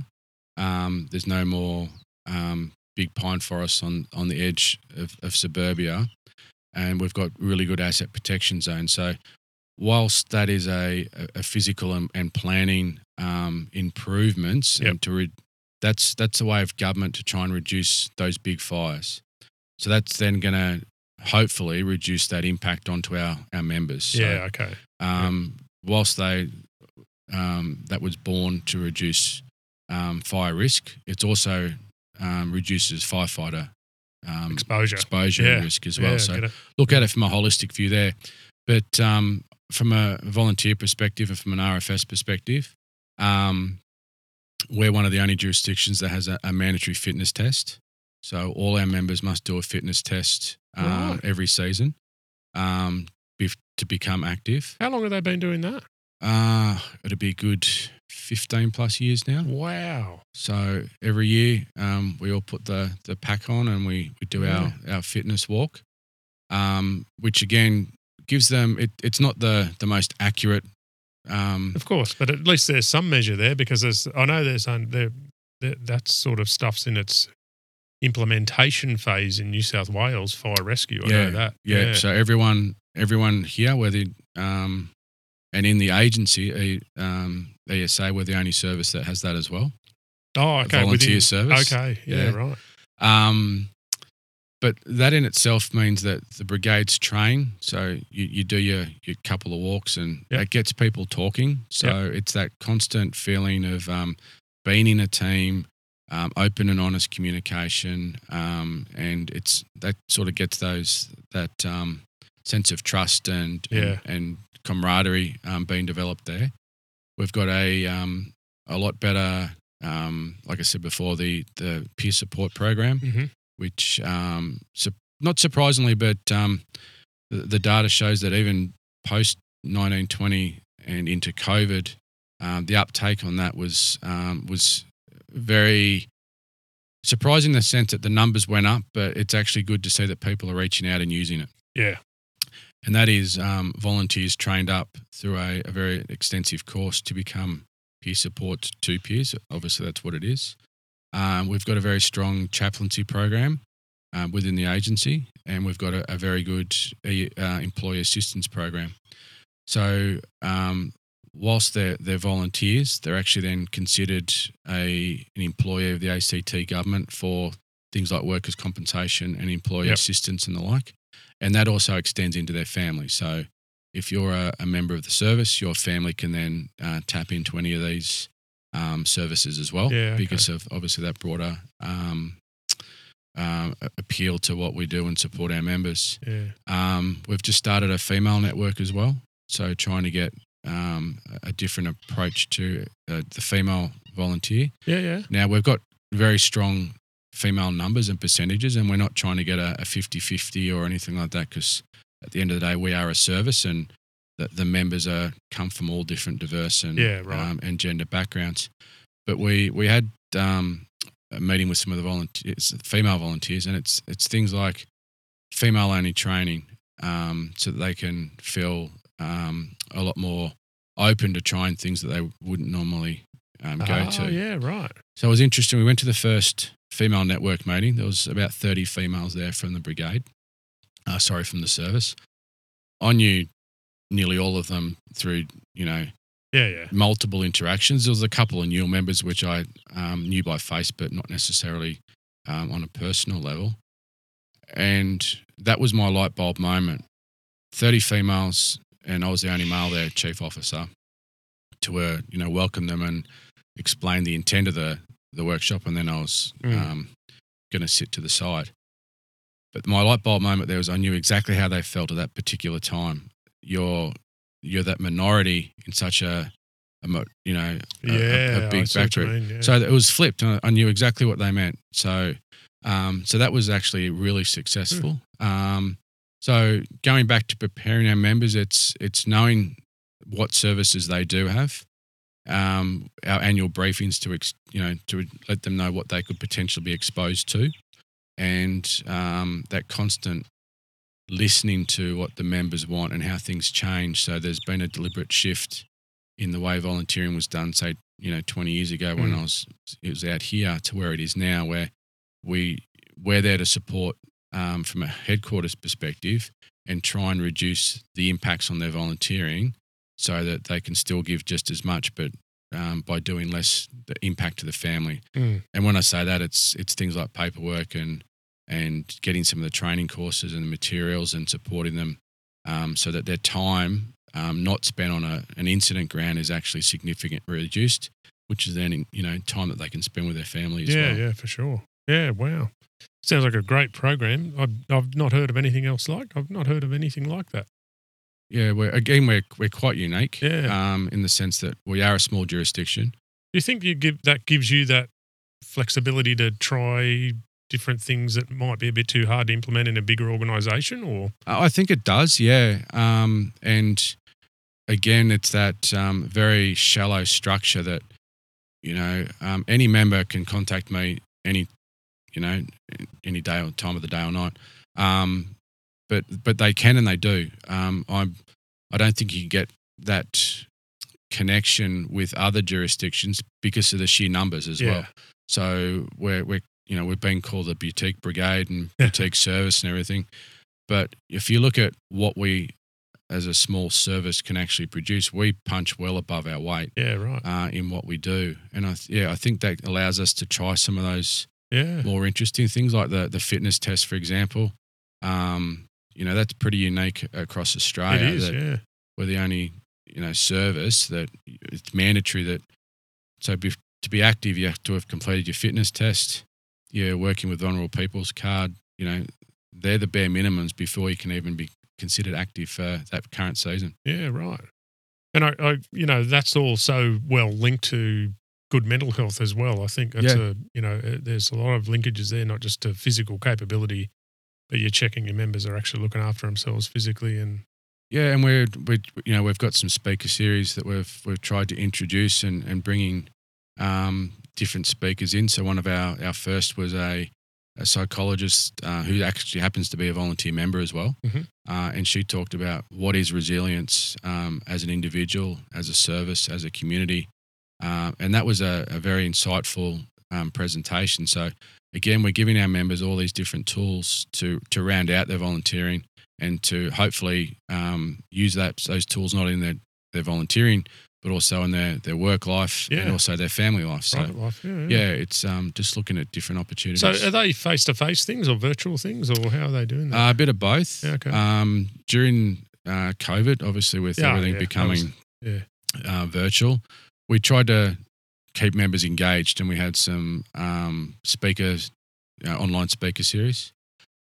Um, there's no more um, big pine forests on, on the edge of, of suburbia, and we've got really good asset protection zones. So whilst that is a, a- physical and, and planning um, improvements, Yep. and to re- that's that's a way of government to try and reduce those big fires. So that's then going to hopefully reduce that impact onto our our members. So, yeah, okay. um, whilst they um, that was born to reduce um, fire risk, it's also um, reduces firefighter um, Exposure. exposure Yeah. risk as well. Yeah, so look at it from a holistic view there. But um, from a volunteer perspective and from an RFS perspective, um, we're one of the only jurisdictions that has a, a mandatory fitness test. So all our members must do a fitness test um, Right. every season um, bef- to become active. How long have they been doing that? Uh, it'll be a good 15 plus years now. Wow. So every year, um, we all put the the pack on and we, we do our, our fitness walk, um, which again gives them. It, it's not the the most accurate. Um, Of course, but at least there's some measure there because there's, I know there's un, there, that, that sort of stuff's in its implementation phase in New South Wales fire rescue. I know that. yeah, So everyone everyone here, whether um, and in the agency, um, ESA, we're the only service that has that as well. oh, okay. volunteer within- service. Okay. Yeah, Yeah. right. Um, but that in itself means that the brigades train. So you, you do your, your couple of walks and Yep. it gets people talking. So it's that constant feeling of um, being in a team, um, open and honest communication. Um, and it's that sort of gets those, that um, sense of trust and, Yeah. and, and camaraderie um, being developed there. We've got a, um, a lot better, um, like I said before, the, the peer support program hmm which um, su- not surprisingly, but um, the, the data shows that even post 1920 and into COVID, um, the uptake on that was um, was very surprising in the sense that the numbers went up, but it's actually good to see that people are reaching out and using it. Yeah. And that is um, volunteers trained up through a, a very extensive course to become peer support to peers. Obviously, that's what it is. Um, we've got a very strong chaplaincy program um, within the agency, and we've got a, a very good uh, employee assistance program. So, um, whilst they're they're volunteers, they're actually then considered a an employee of the ACT government for things like workers' compensation and employee Yep. assistance and the like. And that also extends into their family. So if you're a, a member of the service, your family can then uh, tap into any of these um, services as well Yeah, okay. because of obviously that broader um, um, a- appeal to what we do and support our members. Yeah. Um, we've just started a female network as well. So trying to get um, a different approach to uh, the female volunteer. Yeah. Yeah. Now we've got very strong female numbers and percentages, and we're not trying to get a, a 50-50 or anything like that because at the end of the day, we are a service and the, the members are come from all different diverse and Yeah, right. um, and gender backgrounds. But we we had um, a meeting with some of the volunteers, female volunteers, and it's it's things like female only training, um, so that they can feel um, a lot more open to trying things that they wouldn't normally um, go oh, to. yeah. Right. So it was interesting. We went to the first female network meeting. There was about 30 females there from the brigade. Uh, sorry, from the service. I knew nearly all of them through, you know, Yeah. Yeah. multiple interactions. There was a couple of new members which I um, knew by face, but not necessarily um, on a personal level. And that was my light bulb moment. 30 females, and I was the only male there, chief officer, to uh, you know welcome them and explain the intent of the the workshop, and then I was Mm. um, going to sit to the side. But my light bulb moment there was I knew exactly how they felt at that particular time. You're you're that minority in such a, a you know a, a- Yeah. a, I big see what you factory. mean, yeah. So it was flipped. and I knew exactly what they meant. So, um, so that was actually really successful. Um, so going back to preparing our members, it's it's knowing what services they do have. Um, our annual briefings to ex, you know to let them know what they could potentially be exposed to, and um, that constant listening to what the members want and how things change. So there's been a deliberate shift in the way volunteering was done, say, you know, 20 years ago when Mm. I was, it was out here to where it is now, where we, we're there to support um, from a headquarters perspective and try and reduce the impacts on their volunteering so that they can still give just as much, but um, by doing less the impact to the family. Mm. And when I say that, it's it's things like paperwork and and getting some of the training courses and the materials and supporting them um, so that their time um, not spent on a, an incident ground is actually significantly reduced, which is then you know time that they can spend with their family as yeah. well. Yeah. Yeah, for sure. Yeah. Wow. Sounds like a great program. I've, I've not heard of anything else like. I've not heard of anything like that. Yeah, we're, again, we're we're quite unique. Yeah. Um, in the sense that we are a small jurisdiction. Do you think you give that gives you that flexibility to try different things that might be a bit too hard to implement in a bigger organization or I I think it does, yeah. Um, and again, it's that um, very shallow structure that you know um, any member can contact me any you know any day or time of the day or night. Um, but but they can and they do. Um, I'm I don't think you can get that connection with other jurisdictions because of the sheer numbers as Yeah. well. So we're we're you know we've been called the boutique brigade and Yeah. boutique service and everything. But if you look at what we as a small service can actually produce, we punch well above our weight yeah right uh, in what we do. And I th- yeah, I think that allows us to try some of those yeah more interesting things like the the fitness test, for example. Um, you know, that's pretty unique across Australia. is that yeah We're the only you know service that it's mandatory that so be, to be active, you have to have completed your fitness test. You're working with vulnerable people's card. You know, they're the bare minimums before you can even be considered active for that current season. yeah right and I, I you know that's all so well linked to good mental health as well i think that's Yeah. a you know uh, there's a lot of linkages there not just to physical capability but you're checking your members are actually looking after themselves physically and Yeah, and we're we you know we've got some speaker series that we've we've tried to introduce and and bringing um, different speakers in. So one of our our first was a a psychologist uh, who actually happens to be a volunteer member as well, Mhm. uh, and she talked about what is resilience um, as an individual, as a service, as a community, uh, and that was a, a very insightful um, presentation. So again, we're giving our members all these different tools to to round out their volunteering and to hopefully um, use that those tools not in their, their volunteering, but also in their, their work life and also their family life. So life. Yeah. yeah, it's um, just looking at different opportunities. So are they face to face things or virtual things or how are they doing that? Uh, a bit of both. Yeah, okay. Um, during uh, COVID, obviously with Yeah, everything yeah, becoming yeah. uh, virtual, we tried to keep members engaged, and we had some um, speakers, uh, online speaker series.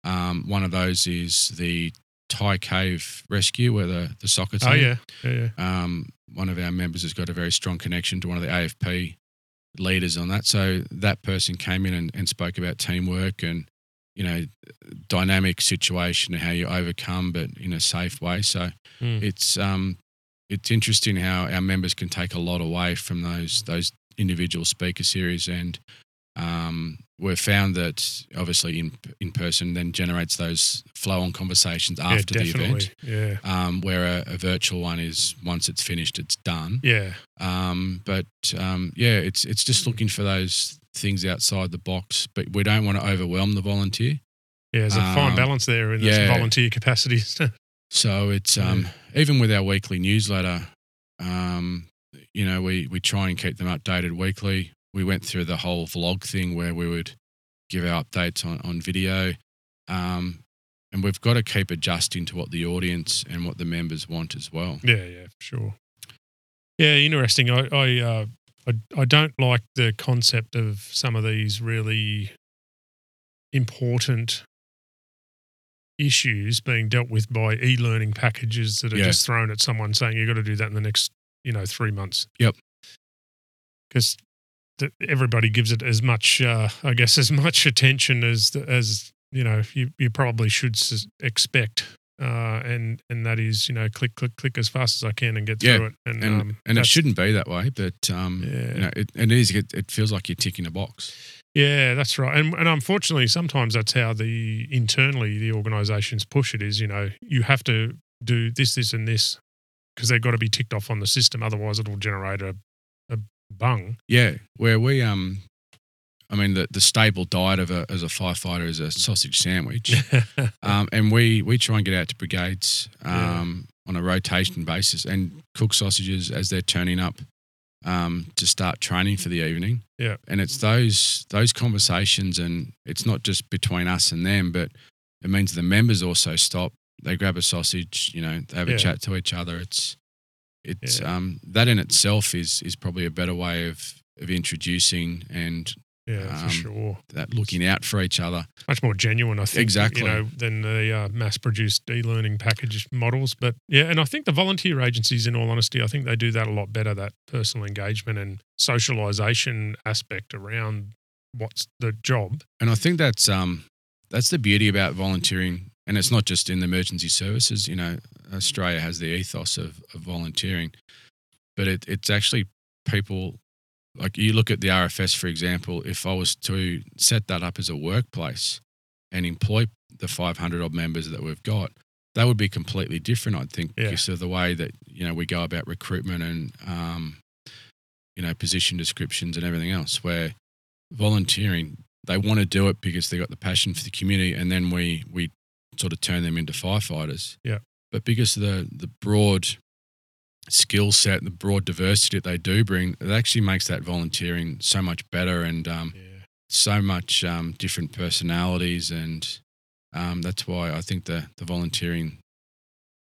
Um, one of those is the Thai Cave Rescue, where the the soccer team. oh yeah. Yeah. Yeah. Um, one of our members has got a very strong connection to one of the AFP leaders on that. So that person came in and, and spoke about teamwork and, you know, dynamic situation and how you overcome, but in a safe way. So Mm. it's um, it's interesting how our members can take a lot away from those those individual speaker series and um, we've found that obviously in in person then generates those flow on conversations after yeah, the event Yeah. um, where a, a virtual one is once it's finished, it's done. Yeah. Um, but um, yeah, it's it's just looking for those things outside the box, but we don't want to overwhelm the volunteer. Yeah. There's a fine Um, balance there in yeah. this volunteer capacity. [LAUGHS] So it's um, even with our weekly newsletter, um, you know, we we try and keep them updated weekly. We went through the whole vlog thing where we would give our updates on, on video. Um, and we've got to keep adjusting to what the audience and what the members want as well. Yeah, yeah, for sure. Yeah, interesting. I I, uh, I I don't like the concept of some of these really important issues being dealt with by e-learning packages that are Yeah. just thrown at someone saying you've got to do that in the next, you know, three months. Yep. Because everybody gives it as much, uh, I guess, as much attention as as you know you you probably should s- expect uh, and and that is you know click click click as fast as I can and get Yeah, through it. And and um, and it shouldn't be that way, but um, Yeah. you know, it, it is. It, it feels like you're ticking a box. Yeah, that's right. And and unfortunately, sometimes that's how the internally the organisations push it. Is you know you have to do this, this, and this because they've got to be ticked off on the system. Otherwise, it'll generate a bung. Yeah, where we um, I mean the the staple diet of a as a firefighter is a sausage sandwich, [LAUGHS] um, and we we try and get out to brigades Yeah. um on a rotation basis and cook sausages as they're turning up um to start training for the evening. Yeah. and it's those those conversations, and it's not just between us and them, but it means the members also stop. They grab a sausage, you know, they have Yeah. a chat to each other. It's it's Yeah. um that in itself is is probably a better way of of introducing and yeah, for Um, sure. that looking out for each other. Much more genuine, I think. Exactly. You know, than the uh, mass-produced e-learning package models. But yeah, and I think the volunteer agencies, in all honesty, I think they do that a lot better. That personal engagement and socialisation aspect around what's the job. And I think that's um that's the beauty about volunteering. And it's not just in the emergency services. You know, Australia has the ethos of, of volunteering, but it, it's actually people like you look at the RFS, for example. If I was to set that up as a workplace and employ the 500 odd members that we've got, that would be completely different. I think Yeah. because of the way that you know we go about recruitment and um, you know position descriptions and everything else. Where volunteering, they want to do it because they got the passion for the community, and then we we sort of turn them into firefighters. Yeah. But because of the the broad skill set, the broad diversity that they do bring, it actually makes that volunteering so much better and um, Yeah. so much um, different personalities, and um, that's why I think the the volunteering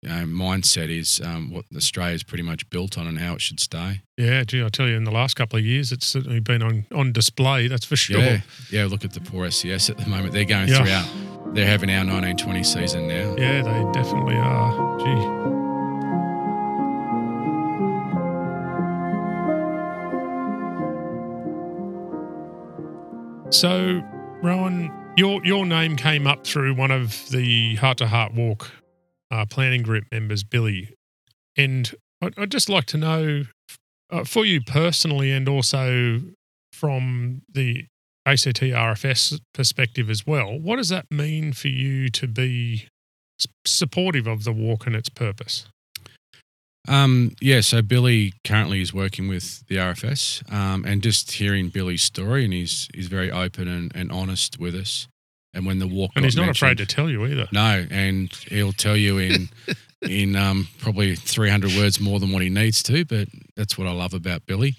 you know, mindset is um, what Australia is pretty much built on and how it should stay. Yeah, gee, I tell you, in the last couple of years, it's certainly been on, on display. That's for sure. Yeah, yeah. Look at the poor SES at the moment; they're going Yeah. through our, they're having our 1920 season now. Yeah, they definitely are. Gee. So, Rohan, your your name came up through one of the Heart to Heart Walk uh, planning group members, Billy, and I'd, I'd just like to know uh, for you personally, and also from the ACT RFS perspective as well. What does that mean for you to be supportive of the walk and its purpose? Um, yeah, so Billy currently is working with the RFS, um, and just hearing Billy's story, and he's he's very open and, and honest with us. and when the walk And he's not afraid to tell you either. no, and he'll tell you in [LAUGHS] in um, probably 300 words more than what he needs to. But that's what I love about Billy.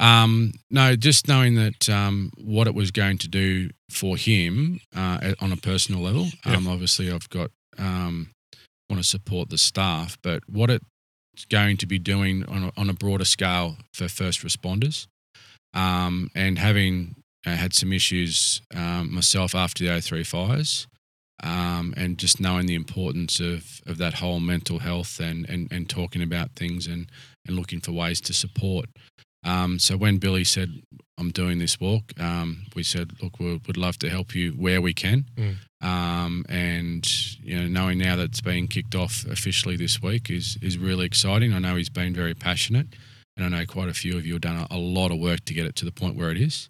Um, no, just knowing that um, what it was going to do for him uh, on a personal level. Yep. Um, obviously, I've got um, want to support the staff, but what it's going to be doing on a, on a broader scale for first responders, um, and having uh, had some issues um, myself after the 03 fires um, and just knowing the importance of, of that whole mental health and, and, and talking about things and, and looking for ways to support. Um, so when Billy said, I'm doing this walk, um, we said, look, we would love to help you where we can. Um, and, you know, knowing now that it's being kicked off officially this week is, is really exciting. I know he's been very passionate and I know quite a few of you have done a, a lot of work to get it to the point where it is.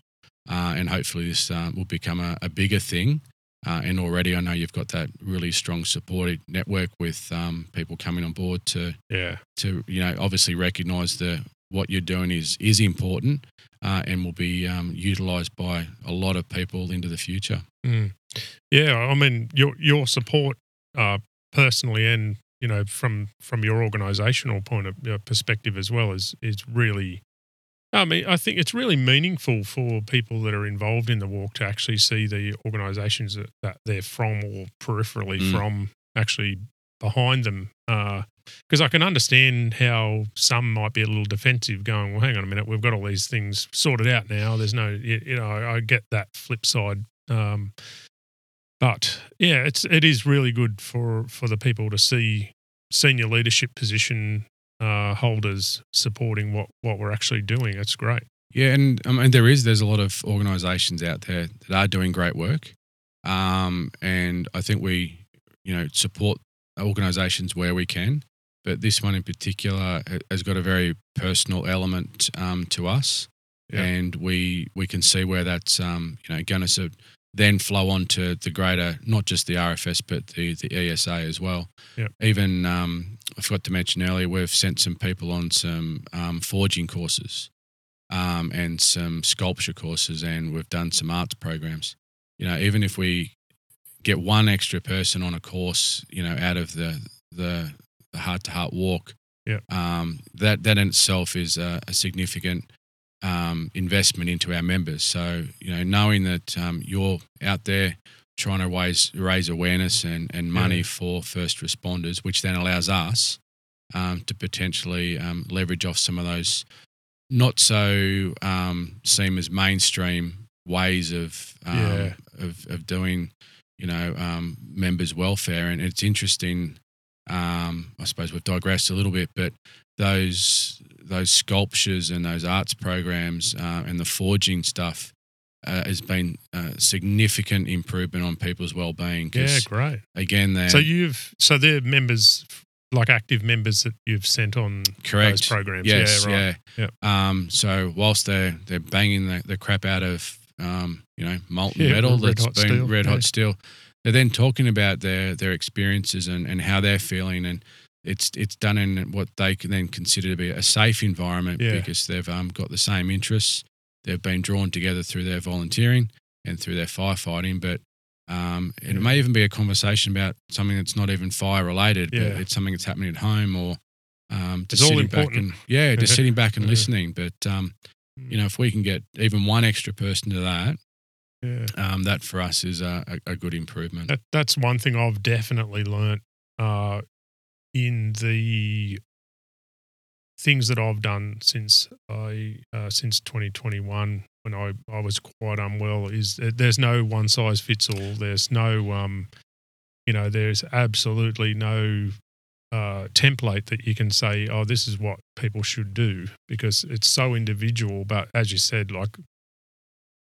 Uh, and hopefully this uh, will become a, a bigger thing uh, and already, I know you've got that really strong supported network with um, people coming on board to Yeah. to you know obviously recognise the what you're doing is is important uh, and will be um, utilised by a lot of people into the future. Mm. Yeah, I mean your your support uh, personally and you know from from your organisational point of uh, perspective as well is is really. I mean, I think it's really meaningful for people that are involved in the walk to actually see the organisations that, that they're from or peripherally Mm. from actually behind them. Because I can understand how some might be a little defensive, going, "Well, hang on a minute, we've got all these things sorted out now. There's no, you, know, I, I get that flip side." Um, but yeah, it's it is really good for for the people to see senior leadership position uh, holders supporting what what we're actually doing. It's great. Yeah, and I mean there is there's a lot of organisations out there that are doing great work, um, and I think we you know support organisations where we can, but this one in particular has got a very personal element um, to us, Yeah. and we we can see where that's um, you know going to then flow on to the greater not just the RFS but the the ESA as well. Yep. Even um, I forgot to mention earlier we've sent some people on some um, forging courses um, and some sculpture courses, and we've done some arts programs. You know, even if we get one extra person on a course, you know, out of the the, the heart to heart walk, Yep. um, that that in itself is a, a significant um, investment into our members. So you know, knowing that um, you're out there trying to raise raise awareness and, and money Yeah. for first responders, which then allows us um, to potentially um, leverage off some of those not so um, seem as mainstream ways of um, Yeah. of, of doing you know um, members welfare and it's interesting um, I suppose we've digressed a little bit but those those sculptures and those arts programs uh, and the forging stuff uh, has been a significant improvement on people's well-being Yeah, great. again they're So you've so they're members like active members that you've sent on Correct. those programs. Yes, yeah, right. yeah. Um, so whilst they're they're banging the, the crap out of um, you know molten Yeah, metal red that's hot been steel, red yeah. hot steel, they're then talking about their their experiences and, and how they're feeling, and it's it's done in what they can then consider to be a safe environment Yeah. because they've um, got the same interests. They've been drawn together through their volunteering and through their firefighting, but um, it Yeah. may even be a conversation about something that's not even fire related, Yeah. but it's something that's happening at home or um, It's just all sitting back and yeah, just [LAUGHS] sitting back and listening. But um, you know, if we can get even one extra person to that, Yeah. um, that for us is a, a, good improvement. That that's one thing I've definitely learnt uh, in the things that I've done since I uh, since 2021 when I, I was quite unwell is that there's no one size fits all. There's no um, you know, there's absolutely no uh, template that you can say, oh, this is what people should do because it's so individual. But as you said, like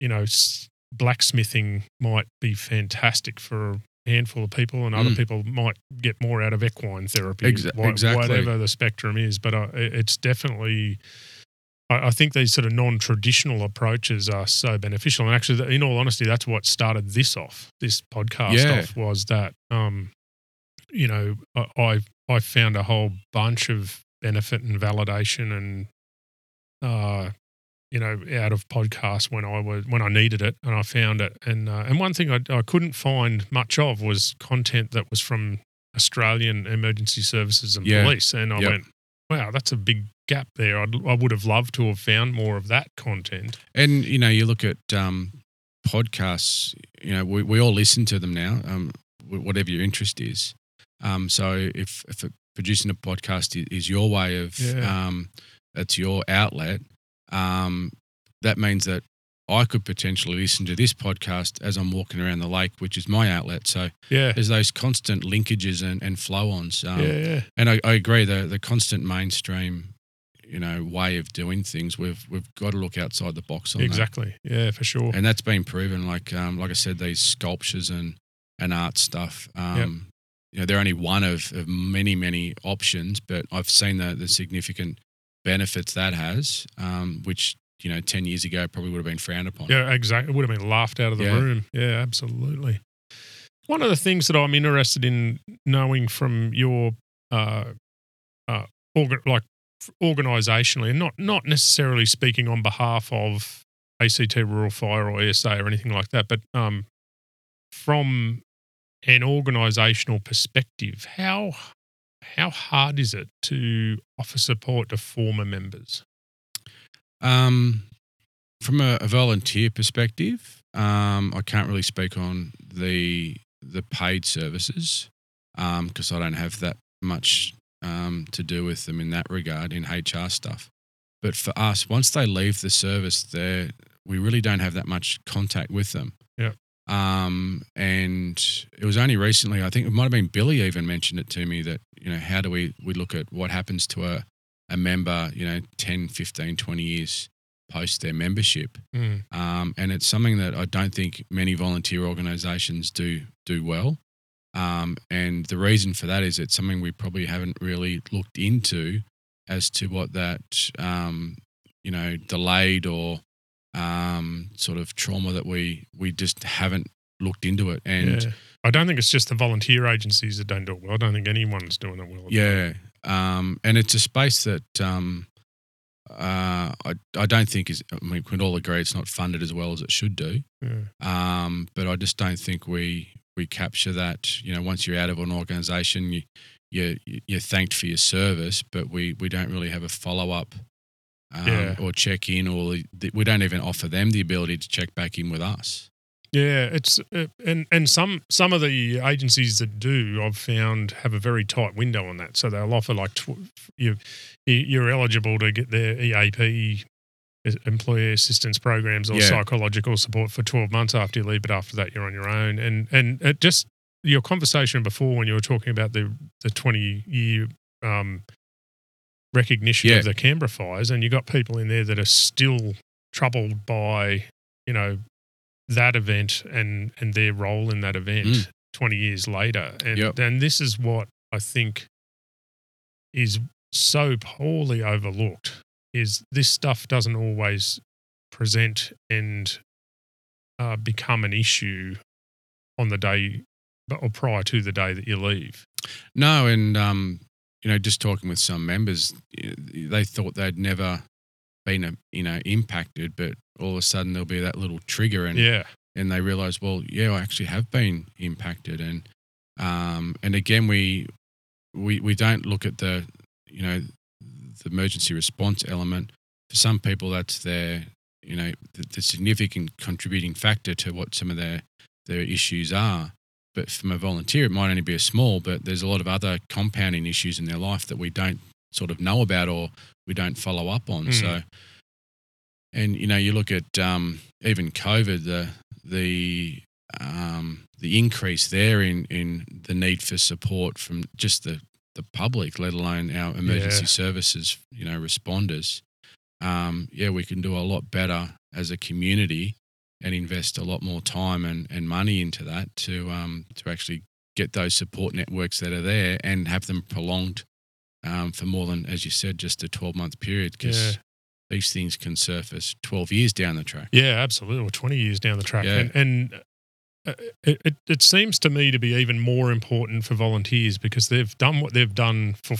you know, s- blacksmithing might be fantastic for a handful of people, and other Mm. people might get more out of equine therapy, Exa- wha- exactly. whatever the spectrum is. But uh, it- it's definitely. I I think these sort of non-traditional approaches are so beneficial, and actually, in all honesty, that's what started this off. This podcast Yeah. off was that, um, you know, I I I found a whole bunch of benefit and validation and uh, you know, out of podcasts when I was when I needed it, and I found it. And uh, and one thing I, I couldn't find much of was content that was from Australian emergency services and Yeah. police. And I Yep. went, wow, that's a big gap there. I'd, I would have loved to have found more of that content. And you know, you look at um, podcasts. You know, we, we all listen to them now. Um, whatever your interest is. Um, so if if producing a podcast is your way of Yeah. um, it's your outlet, um, that means that I could potentially listen to this podcast as I'm walking around the lake, which is my outlet. So Yeah. there's those constant linkages and, and flow-ons. Um, yeah, yeah. And I, I agree the the constant mainstream, you know, way of doing things. We've we've got to look outside the box on that. Exactly. Yeah, for sure. and that's been proven. Like um, like I said, these sculptures and and art stuff. Um, You know, they're only one of, of many many options, but I've seen the the significant benefits that has, um, which you know, ten years ago probably would have been frowned upon. Yeah, exactly. It would have been laughed out of the Yeah. room. Yeah, absolutely. One of the things that I'm interested in knowing from your, uh, uh, like organisationally, and not not necessarily speaking on behalf of ACT Rural Fire or ESA or anything like that, but um, from an organisational perspective, how how hard is it to offer support to former members? Um, from a, a volunteer perspective, um, I can't really speak on the the paid services because I don't have that much um, to do with them in that regard in HR stuff. But for us, once they leave the service, there we really don't have that much contact with them. Yeah. Um, and it was only recently, I think it might have been Billy even mentioned it to me that, you know, how do we, we look at what happens to a, a member, you know, 10, 15, 20 years post their membership. Mm. Um, and it's something that I don't think many volunteer organisations do do well. Um, and the reason for that is it's something we probably haven't really looked into as to what that um, you know delayed or um, sort of trauma that we we just haven't looked into it. And yeah. I don't think it's just the volunteer agencies that don't do it well. I don't think anyone's doing it well. yeah, um, and it's a space that um, uh, I I don't think is. I mean, we can all agree it's not funded as well as it should do. Yeah. Um, but I just don't think we we capture that. You know, once you're out of an organisation, you you're, you're thanked for your service, but we we don't really have a follow up. Um, Yeah. Or check in, or we don't even offer them the ability to check back in with us. Yeah, it's uh, and and some some of the agencies that do, I've found, have a very tight window on that. So they'll offer like tw- you you're eligible to get their EAP, e- employee assistance programs, or Yeah. psychological support for 12 months after you leave. But after that, you're on your own. And and it just your conversation before when you were talking about the the 20 year um, recognition Yeah. of the Canberra fires, and you got people in there that are still troubled by you know that event and and their role in that event Mm. 20 years later and Yep. and this is what i think is so poorly overlooked is this stuff doesn't always present and uh, become an issue on the day or prior to the day that you leave No, and um, you know, just talking with some members, they thought they'd never been, uh, you know, impacted, but all of a sudden there'll be that little trigger, and yeah and they realize, well, yeah, I actually have been impacted, and um, and again, we we we don't look at the you know the emergency response element. For some people, that's their you know the, the significant contributing factor to what some of their their issues are. But from a volunteer, it might only be a small, but there's a lot of other compounding issues in their life that we don't sort of know about or we don't follow up on. Mm. So, and you know, you look at um, even COVID, the the um, the increase there in in the need for support from just the the public, let alone our emergency Yeah. services, you know, responders. Um, yeah, we can do a lot better as a community and invest a lot more time and, and money into that to um, to actually get those support networks that are there and have them prolonged um, for more than, as you said, just a 12 month period because Yeah. these things can surface 12 years down the track. Yeah, absolutely. Or 20 years down the track. Yeah. And, and uh, it, it, it seems to me to be even more important for volunteers because they've done what they've done for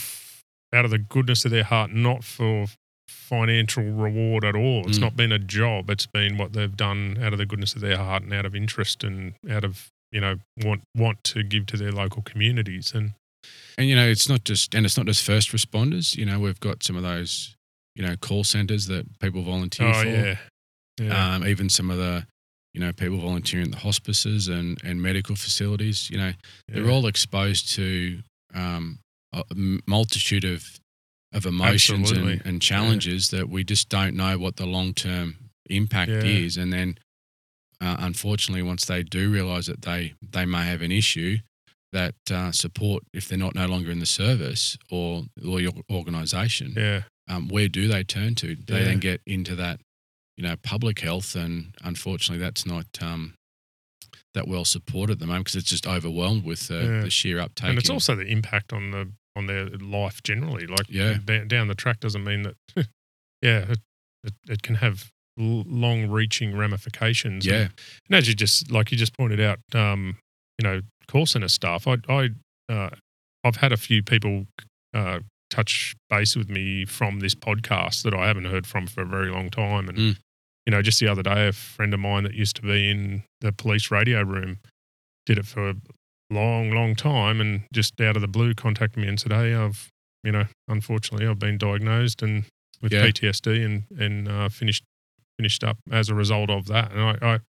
out of the goodness of their heart, not for financial reward at all. It's Mm. not been a job. It's been what they've done out of the goodness of their heart and out of interest and out of you know want want to give to their local communities. And And you know, it's not just and it's not just first responders. You know, we've got some of those, you know, call centers that people volunteer oh for. yeah, yeah, Um, even some of the, you know, people volunteering at the hospices and and medical facilities. You know, they're all exposed to um, a multitude of of emotions and, and challenges that we just don't know what the long term impact Yeah. is. And then, uh, unfortunately, once they do realize that they they may have an issue, that uh, support if they're not no longer in the service or or your organisation, yeah. um, where do they turn to? They Yeah. then get into that, you know, public health, and unfortunately, that's not um, that well supported at the moment because it's just overwhelmed with the, Yeah. the sheer uptake. and it's also the impact on the on their life generally. Like Yeah. down the track doesn't mean that. [LAUGHS] yeah, it, it, it can have l- long-reaching ramifications. yeah, And, and as you just like you just pointed out, um, you know, call center staff. I I uh, I've had a few people uh, touch base with me from this podcast that I haven't heard from for a very long time, and Mm. you know, just the other day, a friend of mine that used to be in the police radio room did it for long, long time, and just out of the blue contacted me and said, "Hey, I've you know, unfortunately, I've been diagnosed and with Yeah. PTSD and and uh, finished finished up as a result of that." And I, I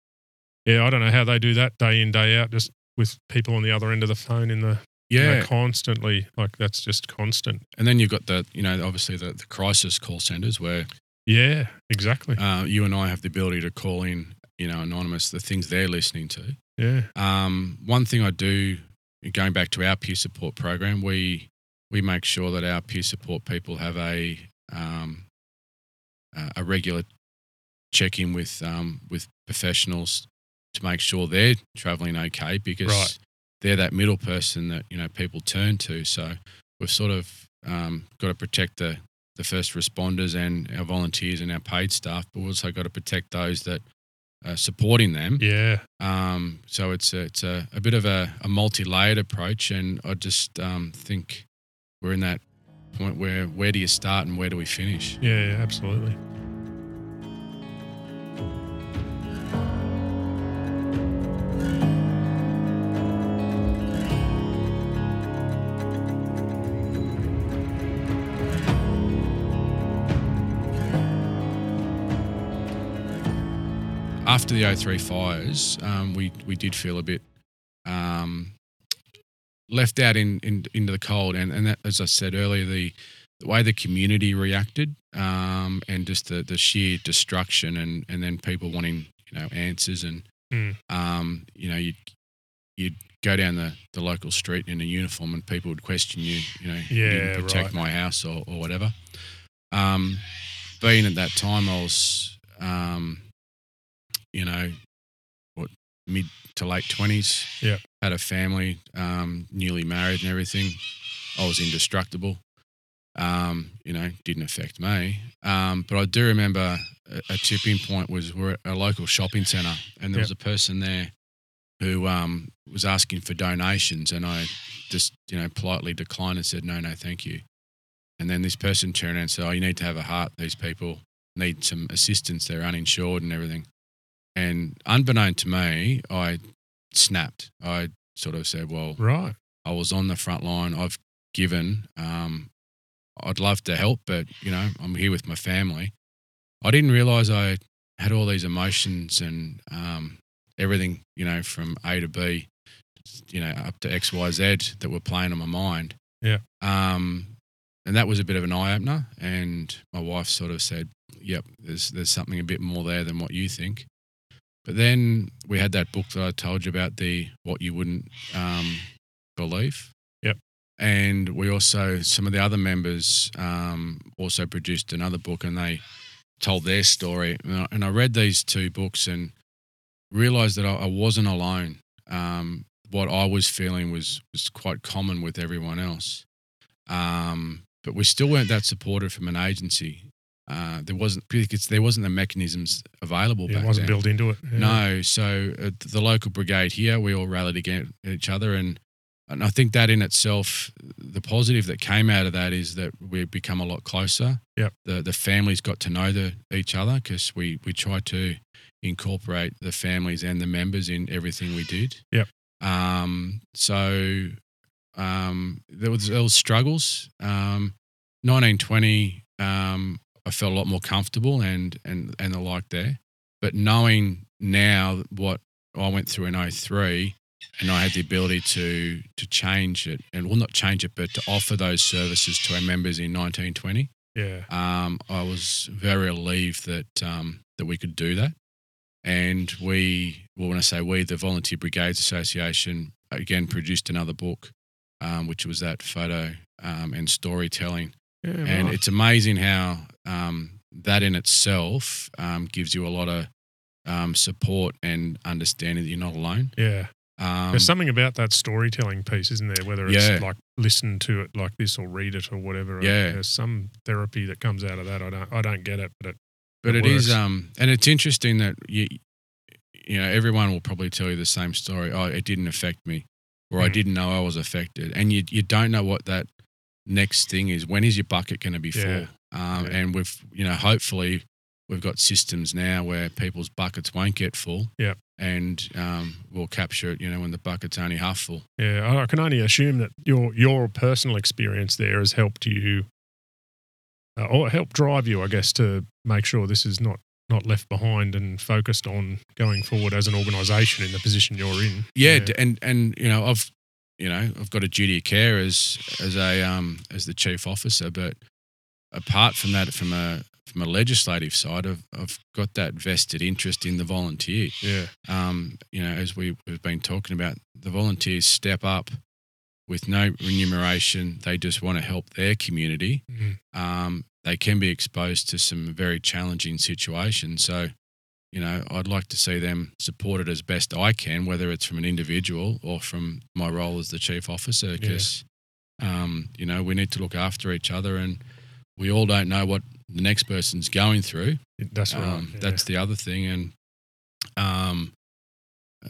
yeah, I don't know how they do that day in day out, just with people on the other end of the phone in the you know, yeah. constantly like that's just constant. And then you've got the, you know, obviously the, the crisis call centers where Yeah, exactly. uh, you and I have the ability to call in, you know, anonymous the things they're listening to. Yeah, Um, one thing I do, going back to our peer support program, we we make sure that our peer support people have a um, a regular check in with um, with professionals to make sure they're traveling okay because Right. they're that middle person that you know people turn to. So we've sort of um, got to protect the the first responders and our volunteers and our paid staff, but we've also got to protect those that are supporting them. yeah, Um, so it's a, it's a, a bit of a, a multi-layered approach, and I just um, think we're in that point where where do you start and where do we finish? yeah, yeah, absolutely. After the 03 fires, um, we we did feel a bit um, left out in, in into the cold, and and that, as I said earlier, the the way the community reacted, um, and just the, the sheer destruction, and, and then people wanting you know answers, and Mm. um, you know you'd you'd go down the, the local street in a uniform, and people would question you, you know, you Yeah, didn't protect right. my house or, or whatever. Um, being at that time, I was um, you know what mid to late twenties. Yep. had a family, um, newly married, and everything. I was indestructible um, you know, didn't affect me. Um, but I do remember a, a tipping point was we're at a local shopping centre and there was a person there who um, was asking for donations and I just, you know, politely declined and said, no, no, thank you. And then this person turned around and said, oh, you need to have a heart. These people need some assistance. They're uninsured and everything. And unbeknown to me, I snapped. I sort of said, well, Right. I was on the front line. I've given. Um, I'd love to help, but you know, I'm here with my family. I didn't realize I had all these emotions and um, everything, you know, from A to B, you know, up to X, Y, Z that were playing on my mind. Yeah. Um, and that was a bit of an eye opener. And my wife sort of said, "Yep, there's there's something a bit more there than what you think." But then we had that book that I told you about, the what you wouldn't um, believe. Yep. And we also, some of the other members um, also produced another book and they told their story. And I, and I read these two books and realized that I, I wasn't alone. Um, what I was feeling was, was quite common with everyone else. Um, but we still weren't that supported from an agency. Uh, there wasn't because there wasn't the mechanisms available Yeah, back it wasn't then. built into it. Yeah. No, so at the local brigade here, we all rallied against each other, and and I think that in itself, the positive that came out of that is that we've become a lot closer. Yep. The the families got to know the each other because we we tried to incorporate the families and the members in everything we did. Yep. Um. So, um, there was there was struggles. Um, nineteen twenty. Um, I felt a lot more comfortable and and and the like there. But knowing now what I went through in 03 and I had the ability to to change it and well not change it but to offer those services to our members in 1920 Yeah. um, I was very relieved that um, that we could do that and we well when I say we the Volunteer Brigades Association again produced another book um, which was that photo um, and storytelling yeah and it's amazing how um, that in itself um, gives you a lot of um, support and understanding that you're not alone. yeah. Um, There's something about that storytelling piece, isn't there? Whether it's Yeah. like listen to it like this or read it or whatever. Yeah. There's some therapy that comes out of that. I don't I don't get it, but it but it it is, um, and it's interesting that you, you know, everyone will probably tell you the same story. Oh, it didn't affect me, or I Mm. didn't know I was affected, and you you don't know what that next thing is. When is your bucket going to be full? Yeah. Um, Yeah. And we've, you know, hopefully we've got systems now where people's buckets won't get full. Yep. And um, we'll capture it, you know, when the bucket's only half full. yeah, I- can only assume that your your personal experience there has helped you uh, or helped drive you, I guess, to make sure this is not not left behind and focused on going forward as an organisation in the position you're in. Yeah, d and and you know, I've you know, I've got a duty of care as as a um as the chief officer, but apart from that, from a from a legislative side, I've I've got that vested interest in the volunteer. yeah, Um, you know, as we, we've been talking about, the volunteers step up with no remuneration. They just want to help their community. Mhm. Um, they can be exposed to some very challenging situations. So, you know, I'd like to see them supported as best I can, whether it's from an individual or from my role as the chief officer, because, um, you know, we need to look after each other and we all don't know what the next person's going through. that's right. Um, yeah. That's the other thing, and um,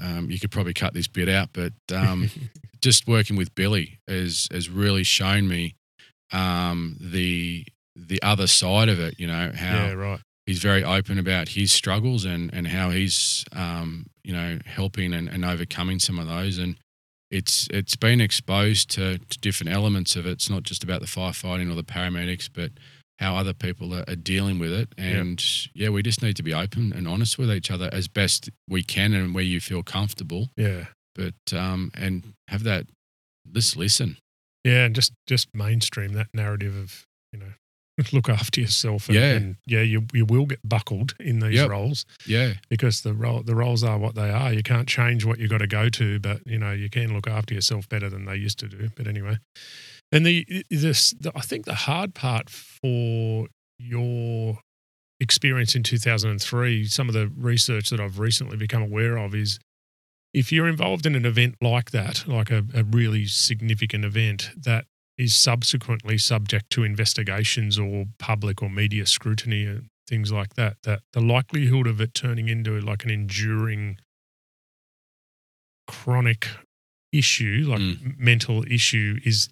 um, you could probably cut this bit out, but um, [LAUGHS] just working with Billy has has really shown me um, the the other side of it. You know how yeah, right. he's very open about his struggles and and how he's um, you know helping and, and overcoming some of those and. It's it's been exposed to, to different elements of it. It's not just about the firefighting or the paramedics, but how other people are, are dealing with it. And yeah, we just need to be open and honest with each other as best we can and where you feel comfortable. Yeah. But um, and have that just listen. Yeah, and just just mainstream that narrative of you know [LAUGHS] look after yourself. And, Yeah. and yeah, you you will get buckled in these Yep. roles Yeah, because the role the roles are what they are. You can't change what you got to go to, but you know you can look after yourself better than they used to do. But anyway, and the this the, I think the hard part for your experience in 2003, some of the research that I've recently become aware of is if you're involved in an event like that, like a, a really significant event that is subsequently subject to investigations or public or media scrutiny and things like that, that the likelihood of it turning into like an enduring chronic issue, like Mm. mental issue, is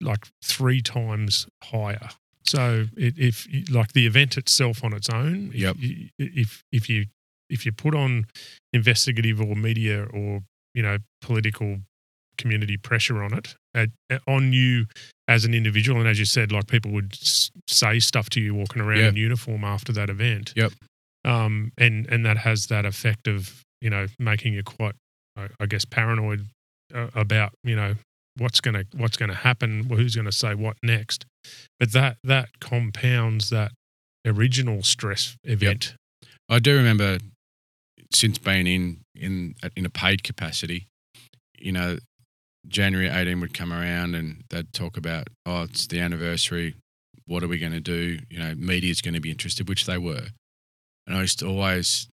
like three times higher. So it, if like the event itself on its own, if, Yep. if if you if you put on investigative or media or you know political community pressure on it uh, on you as an individual. And as you said like people would s- say stuff to you walking around Yeah. in uniform after that event. Yep. um and and that has that effect of you know making you quite i, I guess paranoid uh, about you know what's going to what's going to happen who's going to say what next. But that that compounds that original stress event. I do remember since being in in in a paid capacity, you know, January 18 would come around and they'd talk about, oh, it's the anniversary. What are we going to do? You know, media's going to be interested, which they were. And I used to always,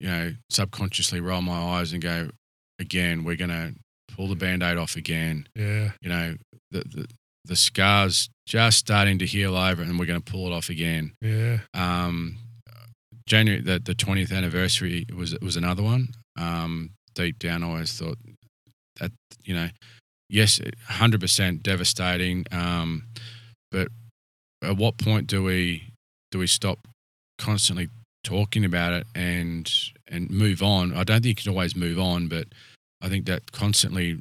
you know, subconsciously roll my eyes and go, again, we're going to pull the band aid off again. yeah You know, the, the, the scars just starting to heal over and we're going to pull it off again yeah um, January the the twentieth anniversary was was another one. Um, deep down, I always thought that you know yes, hundred percent devastating. Um, but at what point do we do we stop constantly talking about it and and move on? I don't think you can always move on, but I think that constantly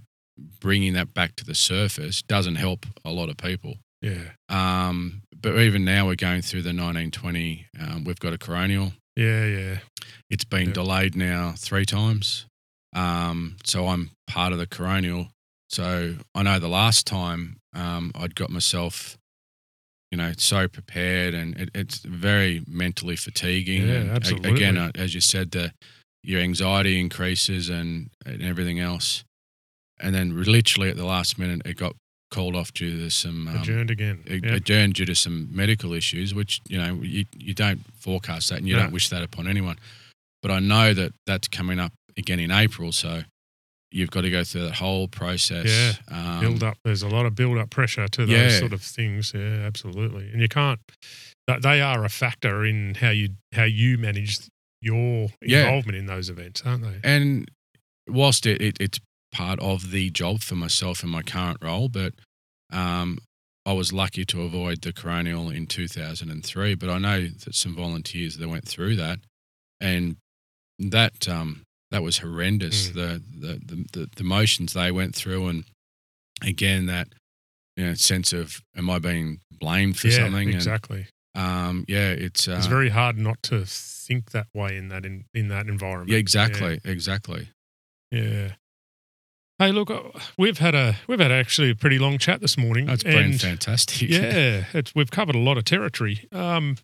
bringing that back to the surface doesn't help a lot of people. Yeah. Um, but even now, we're going through the 1920. Um, we've got a coronial. Yeah. Yeah. It's been Yeah. delayed now three times. Um, so I'm part of the coronial. So I know the last time um, I'd got myself, you know, so prepared, and it, it's very mentally fatiguing. Yeah, and a- absolutely. Again, uh, as you said, the your anxiety increases and, and everything else. And then literally at the last minute, it got called off due to some um, Adjourned again. a- Yeah. adjourned due to some medical issues, which you know you, you don't forecast that and you No. don't wish that upon anyone. But I know that that's coming up again in April, so you've got to go through that whole process. Yeah. um, build up. There's a lot of build up pressure to those Yeah. sort of things. Yeah, absolutely. And you can't. They are a factor in how you how you manage your Yeah. involvement in those events, aren't they? And whilst it, it, it's part of the job for myself in my current role, but um, I was lucky to avoid the coronial in 2003. But I know that some volunteers that went through that, and that um, that was horrendous. Mm. The, the the the the motions they went through, and again that you know sense of am I being blamed for yeah, something? exactly. And um, yeah, it's uh, it's very hard not to think that way in that in, in that environment. yeah, exactly, exactly. Yeah. Hey, look, uh, we've had a we've had actually a pretty long chat this morning. That's been fantastic. Yeah, it's, we've covered a lot of territory. Um,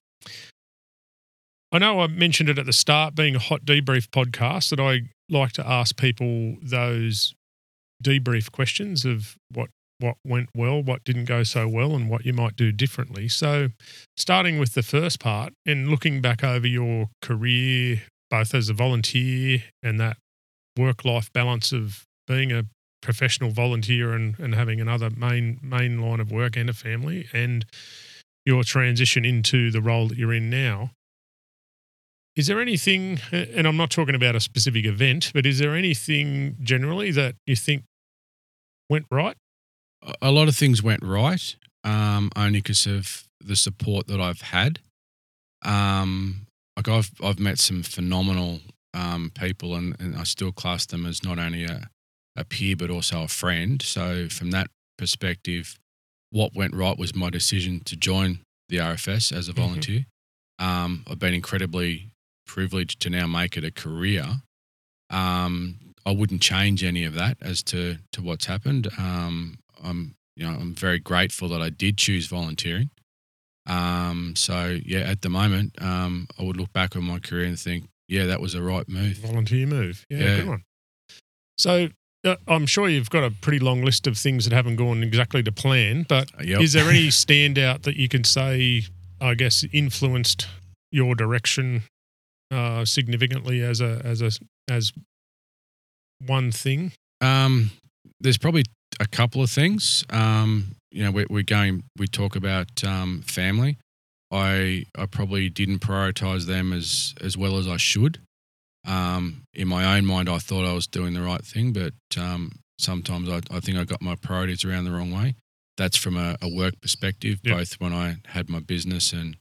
I know I mentioned it at the start, being a hot debrief podcast, that I like to ask people those debrief questions of what what went well, what didn't go so well, and what you might do differently. So, starting with the first part and looking back over your career, both as a volunteer and that work life balance of being a professional volunteer and, and having another main main line of work and a family and your transition into the role that you're in now is there anything and i'm not talking about a specific event but is there anything generally that you think went right a- lot of things went right, um, only because of the support that I've had. Um, like I've I've met some phenomenal um, people, and, and I still class them as not only a, a peer but also a friend. So from that perspective, what went right was my decision to join the RFS as a Mhm. volunteer. Um, I've been incredibly privileged to now make it a career. Um, I wouldn't change any of that as to to what's happened. Um, I'm you know I'm very grateful that I did choose volunteering. Um, so yeah, at the moment, um, I would look back on my career and think, yeah, that was a right move. volunteer move yeah, Yeah. good one so uh, i'm sure you've got a pretty long list of things that haven't gone exactly to plan but Uh, yep. Is there [LAUGHS] any standout that you can say, I guess, influenced your direction uh, significantly as a as a as one thing? Um, there's probably a couple of things. Um, you know, we're, we're going. We talk about um, family. I I probably didn't prioritize them as as well as I should. Um, in my own mind, I thought I was doing the right thing, but um, sometimes I, I think I got my priorities around the wrong way. That's from a, a work perspective, Yep. both when I had my business and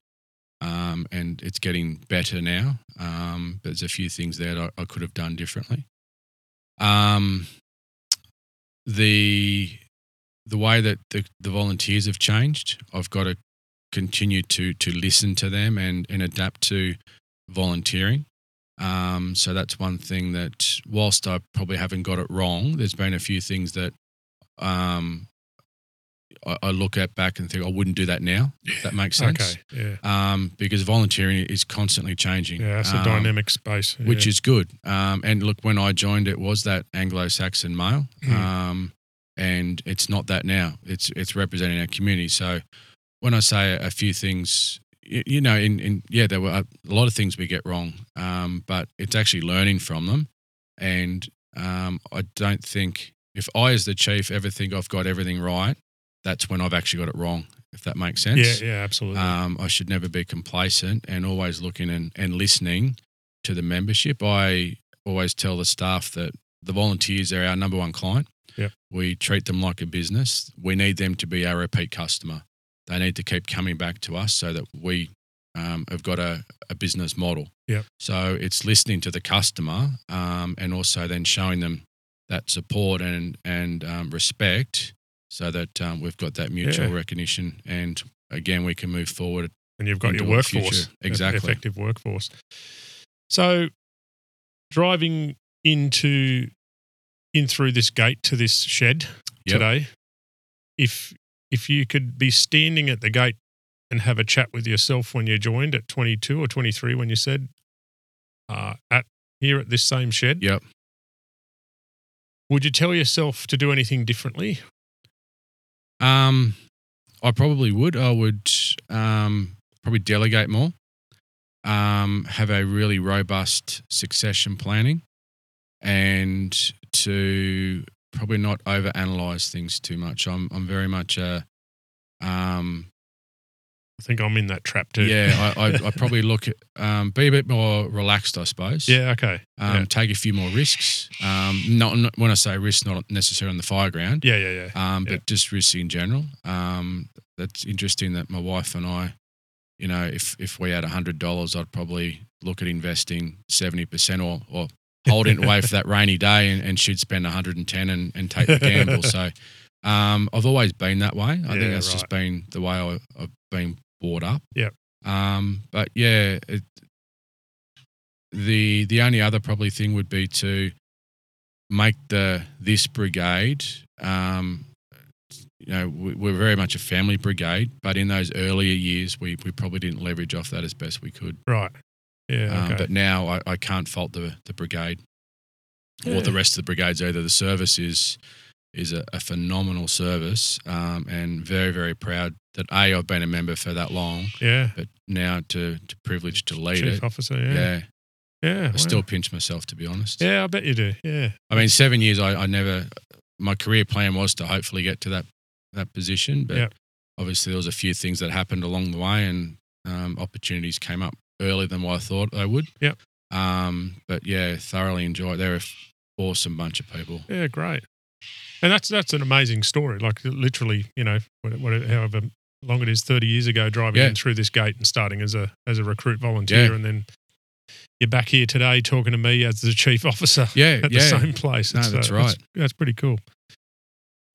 um, and it's getting better now. Um, but there's a few things there that I, I could have done differently. Um, the the way that the, the volunteers have changed, I've got to continue to to listen to them and and adapt to volunteering. Um, so that's one thing that, whilst I probably haven't got it wrong, there's been a few things that um, I, I look at back and think I wouldn't do that now. If that makes [LAUGHS] sense. Okay, yeah, Um, because volunteering is constantly changing. yeah, it's a Um, dynamic space, which is good. Um, and look, when I joined, it was that Anglo-Saxon male, Mm. um, and it's not that now. It's it's representing our community. So when I say a few things, you, know, in, in yeah, there were a, a lot of things we get wrong, um, but it's actually learning from them. And um, I don't think if I, as the chief, ever think I've got everything right, that's when I've actually got it wrong. If that makes sense. yeah, yeah, absolutely. Um, I should never be complacent and always looking and, and listening to the membership. I always tell the staff that the volunteers are our number one client. Yep. We treat them like a business. We need them to be our repeat customer. They need to keep coming back to us so that we um, have got a, a business model. Yep. So it's listening to the customer um, and also then showing them that support and and um, respect, so that um, we've got that mutual Yeah. recognition. And again, we can move forward. and you've got your workforce, Exactly. effective workforce. So, driving into in through this gate to this shed Yep. today, if if you could be standing at the gate and have a chat with yourself when you joined at 22 or 23 when you said uh, at here at this same shed, Yep. would you tell yourself to do anything differently? Um, I probably would. I would um, probably delegate more. Um, have a really robust succession planning, and to probably not overanalyze things too much. I'm I'm very much a um, I think I'm in that trap too. yeah. I, I, [LAUGHS] I probably look at um, be a bit more relaxed. I suppose. yeah. Okay. Um, yeah. Take a few more risks. Um, not, not when I say risks, not necessarily on the fire ground Yeah. Yeah. Yeah. um, Yeah. but just risks in general. Um, that's interesting that my wife and I, you know, if if we had hundred dollars, I'd probably look at investing seventy percent or or holding it away for that [LAUGHS] rainy day, and, and she'd spend one hundred and ten and and take the gamble. [LAUGHS] so, um, I've always been that way. I Yeah, think that's right. just been the way I, I've been brought up. Yep. Um, but yeah, it, the the only other probably thing would be to make the this brigade um, you know we- we're very much a family brigade but in those earlier years we, we probably didn't leverage off that as best we could Right. Yeah. um, Okay. but now I, I can't fault the, the brigade or the rest of the brigades either the service is is a, a phenomenal service um, and very very proud that a I've been a member for that long yeah. but now to, to privilege to lead Chief it officer. yeah, Yeah. Yeah. I wow. still pinch myself to be honest Yeah, I bet you do. Yeah. I mean, seven years. I, I never. My career plan was to hopefully get to that that position, but Yep. obviously there was a few things that happened along the way, and um, opportunities came up earlier than what I thought they would. Yep. Um, but yeah, thoroughly enjoyed. They're an awesome bunch of people. Yeah. Great. And that's that's an amazing story. Like literally, you know, what- what- however long it is, thirty years ago, driving Yeah. in through this gate and starting as a as a recruit volunteer, Yeah. and then you're back here today talking to me as the chief officer Yeah, [LAUGHS] at yeah. the same place. No, It's, that's uh, right. That's, pretty cool.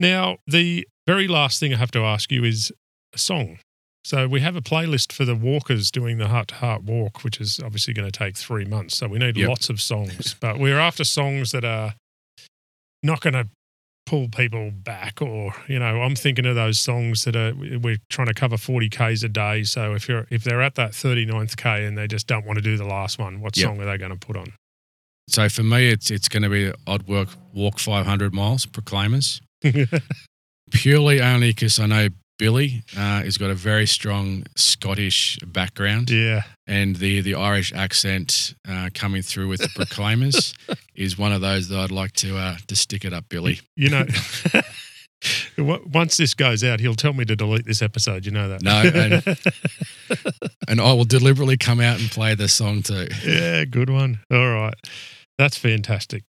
Now, the very last thing I have to ask you is a song. So we have a playlist for the walkers doing the heart to heart walk, which is obviously going to take three months. So we need Yep. lots of songs, [LAUGHS] but we're after songs that are not going to pull people back or you know i'm thinking of those songs that are we're trying to cover 40 ks a day. So if you're if they're at that 39th k and they just don't want to do the last one what Yep. song are they going to put on? So for me, it's it's going to be I'd work walk 500 miles, Proclaimers, [LAUGHS] purely only because I know Billy uh, has got a very strong Scottish background. yeah and the the Irish accent uh, coming through with the [LAUGHS] Proclaimers is one of those that I'd like to uh, to stick it up, Billy. You know, [LAUGHS] once this goes out, he'll tell me to delete this episode. You know that? No, [LAUGHS] And I will deliberately come out and play the song too. yeah, good one. All right, that's fantastic.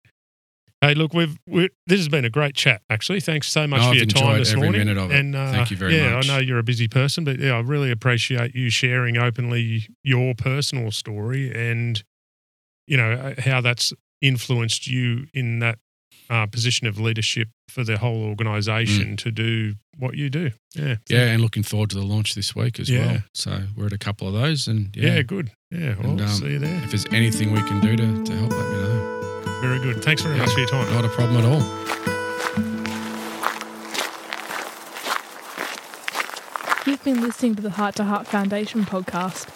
Hey, look, we've we, this has been a great chat. Actually, thanks so much for I've your time enjoyed this every morning. minute of it. And uh, Thank you very yeah, much. I know you're a busy person, but yeah, I really appreciate you sharing openly your personal story and you know uh, how that's influenced you in that uh, position of leadership for the whole organisation to do what you do. Yeah, Mm. Yeah, and looking forward to the launch this week as Yeah. well. So we're at a couple of those, and Yeah, yeah, good. Yeah, well, And, um, see you there. if there's anything we can do to, to help, let me know. Very good. Thanks very Yeah. much for your time. Not a problem at all. You've been listening to the Heart to Heart Foundation podcast.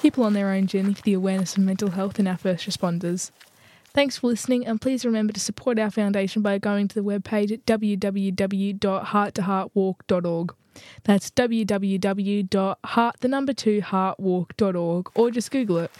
People on their own journey for the awareness of mental health in our first responders. Thanks for listening, and please remember to support our foundation by going to the webpage at www.hearttoheartwalk.org. That's www.heart the number two heartwalk.org, or just Google it.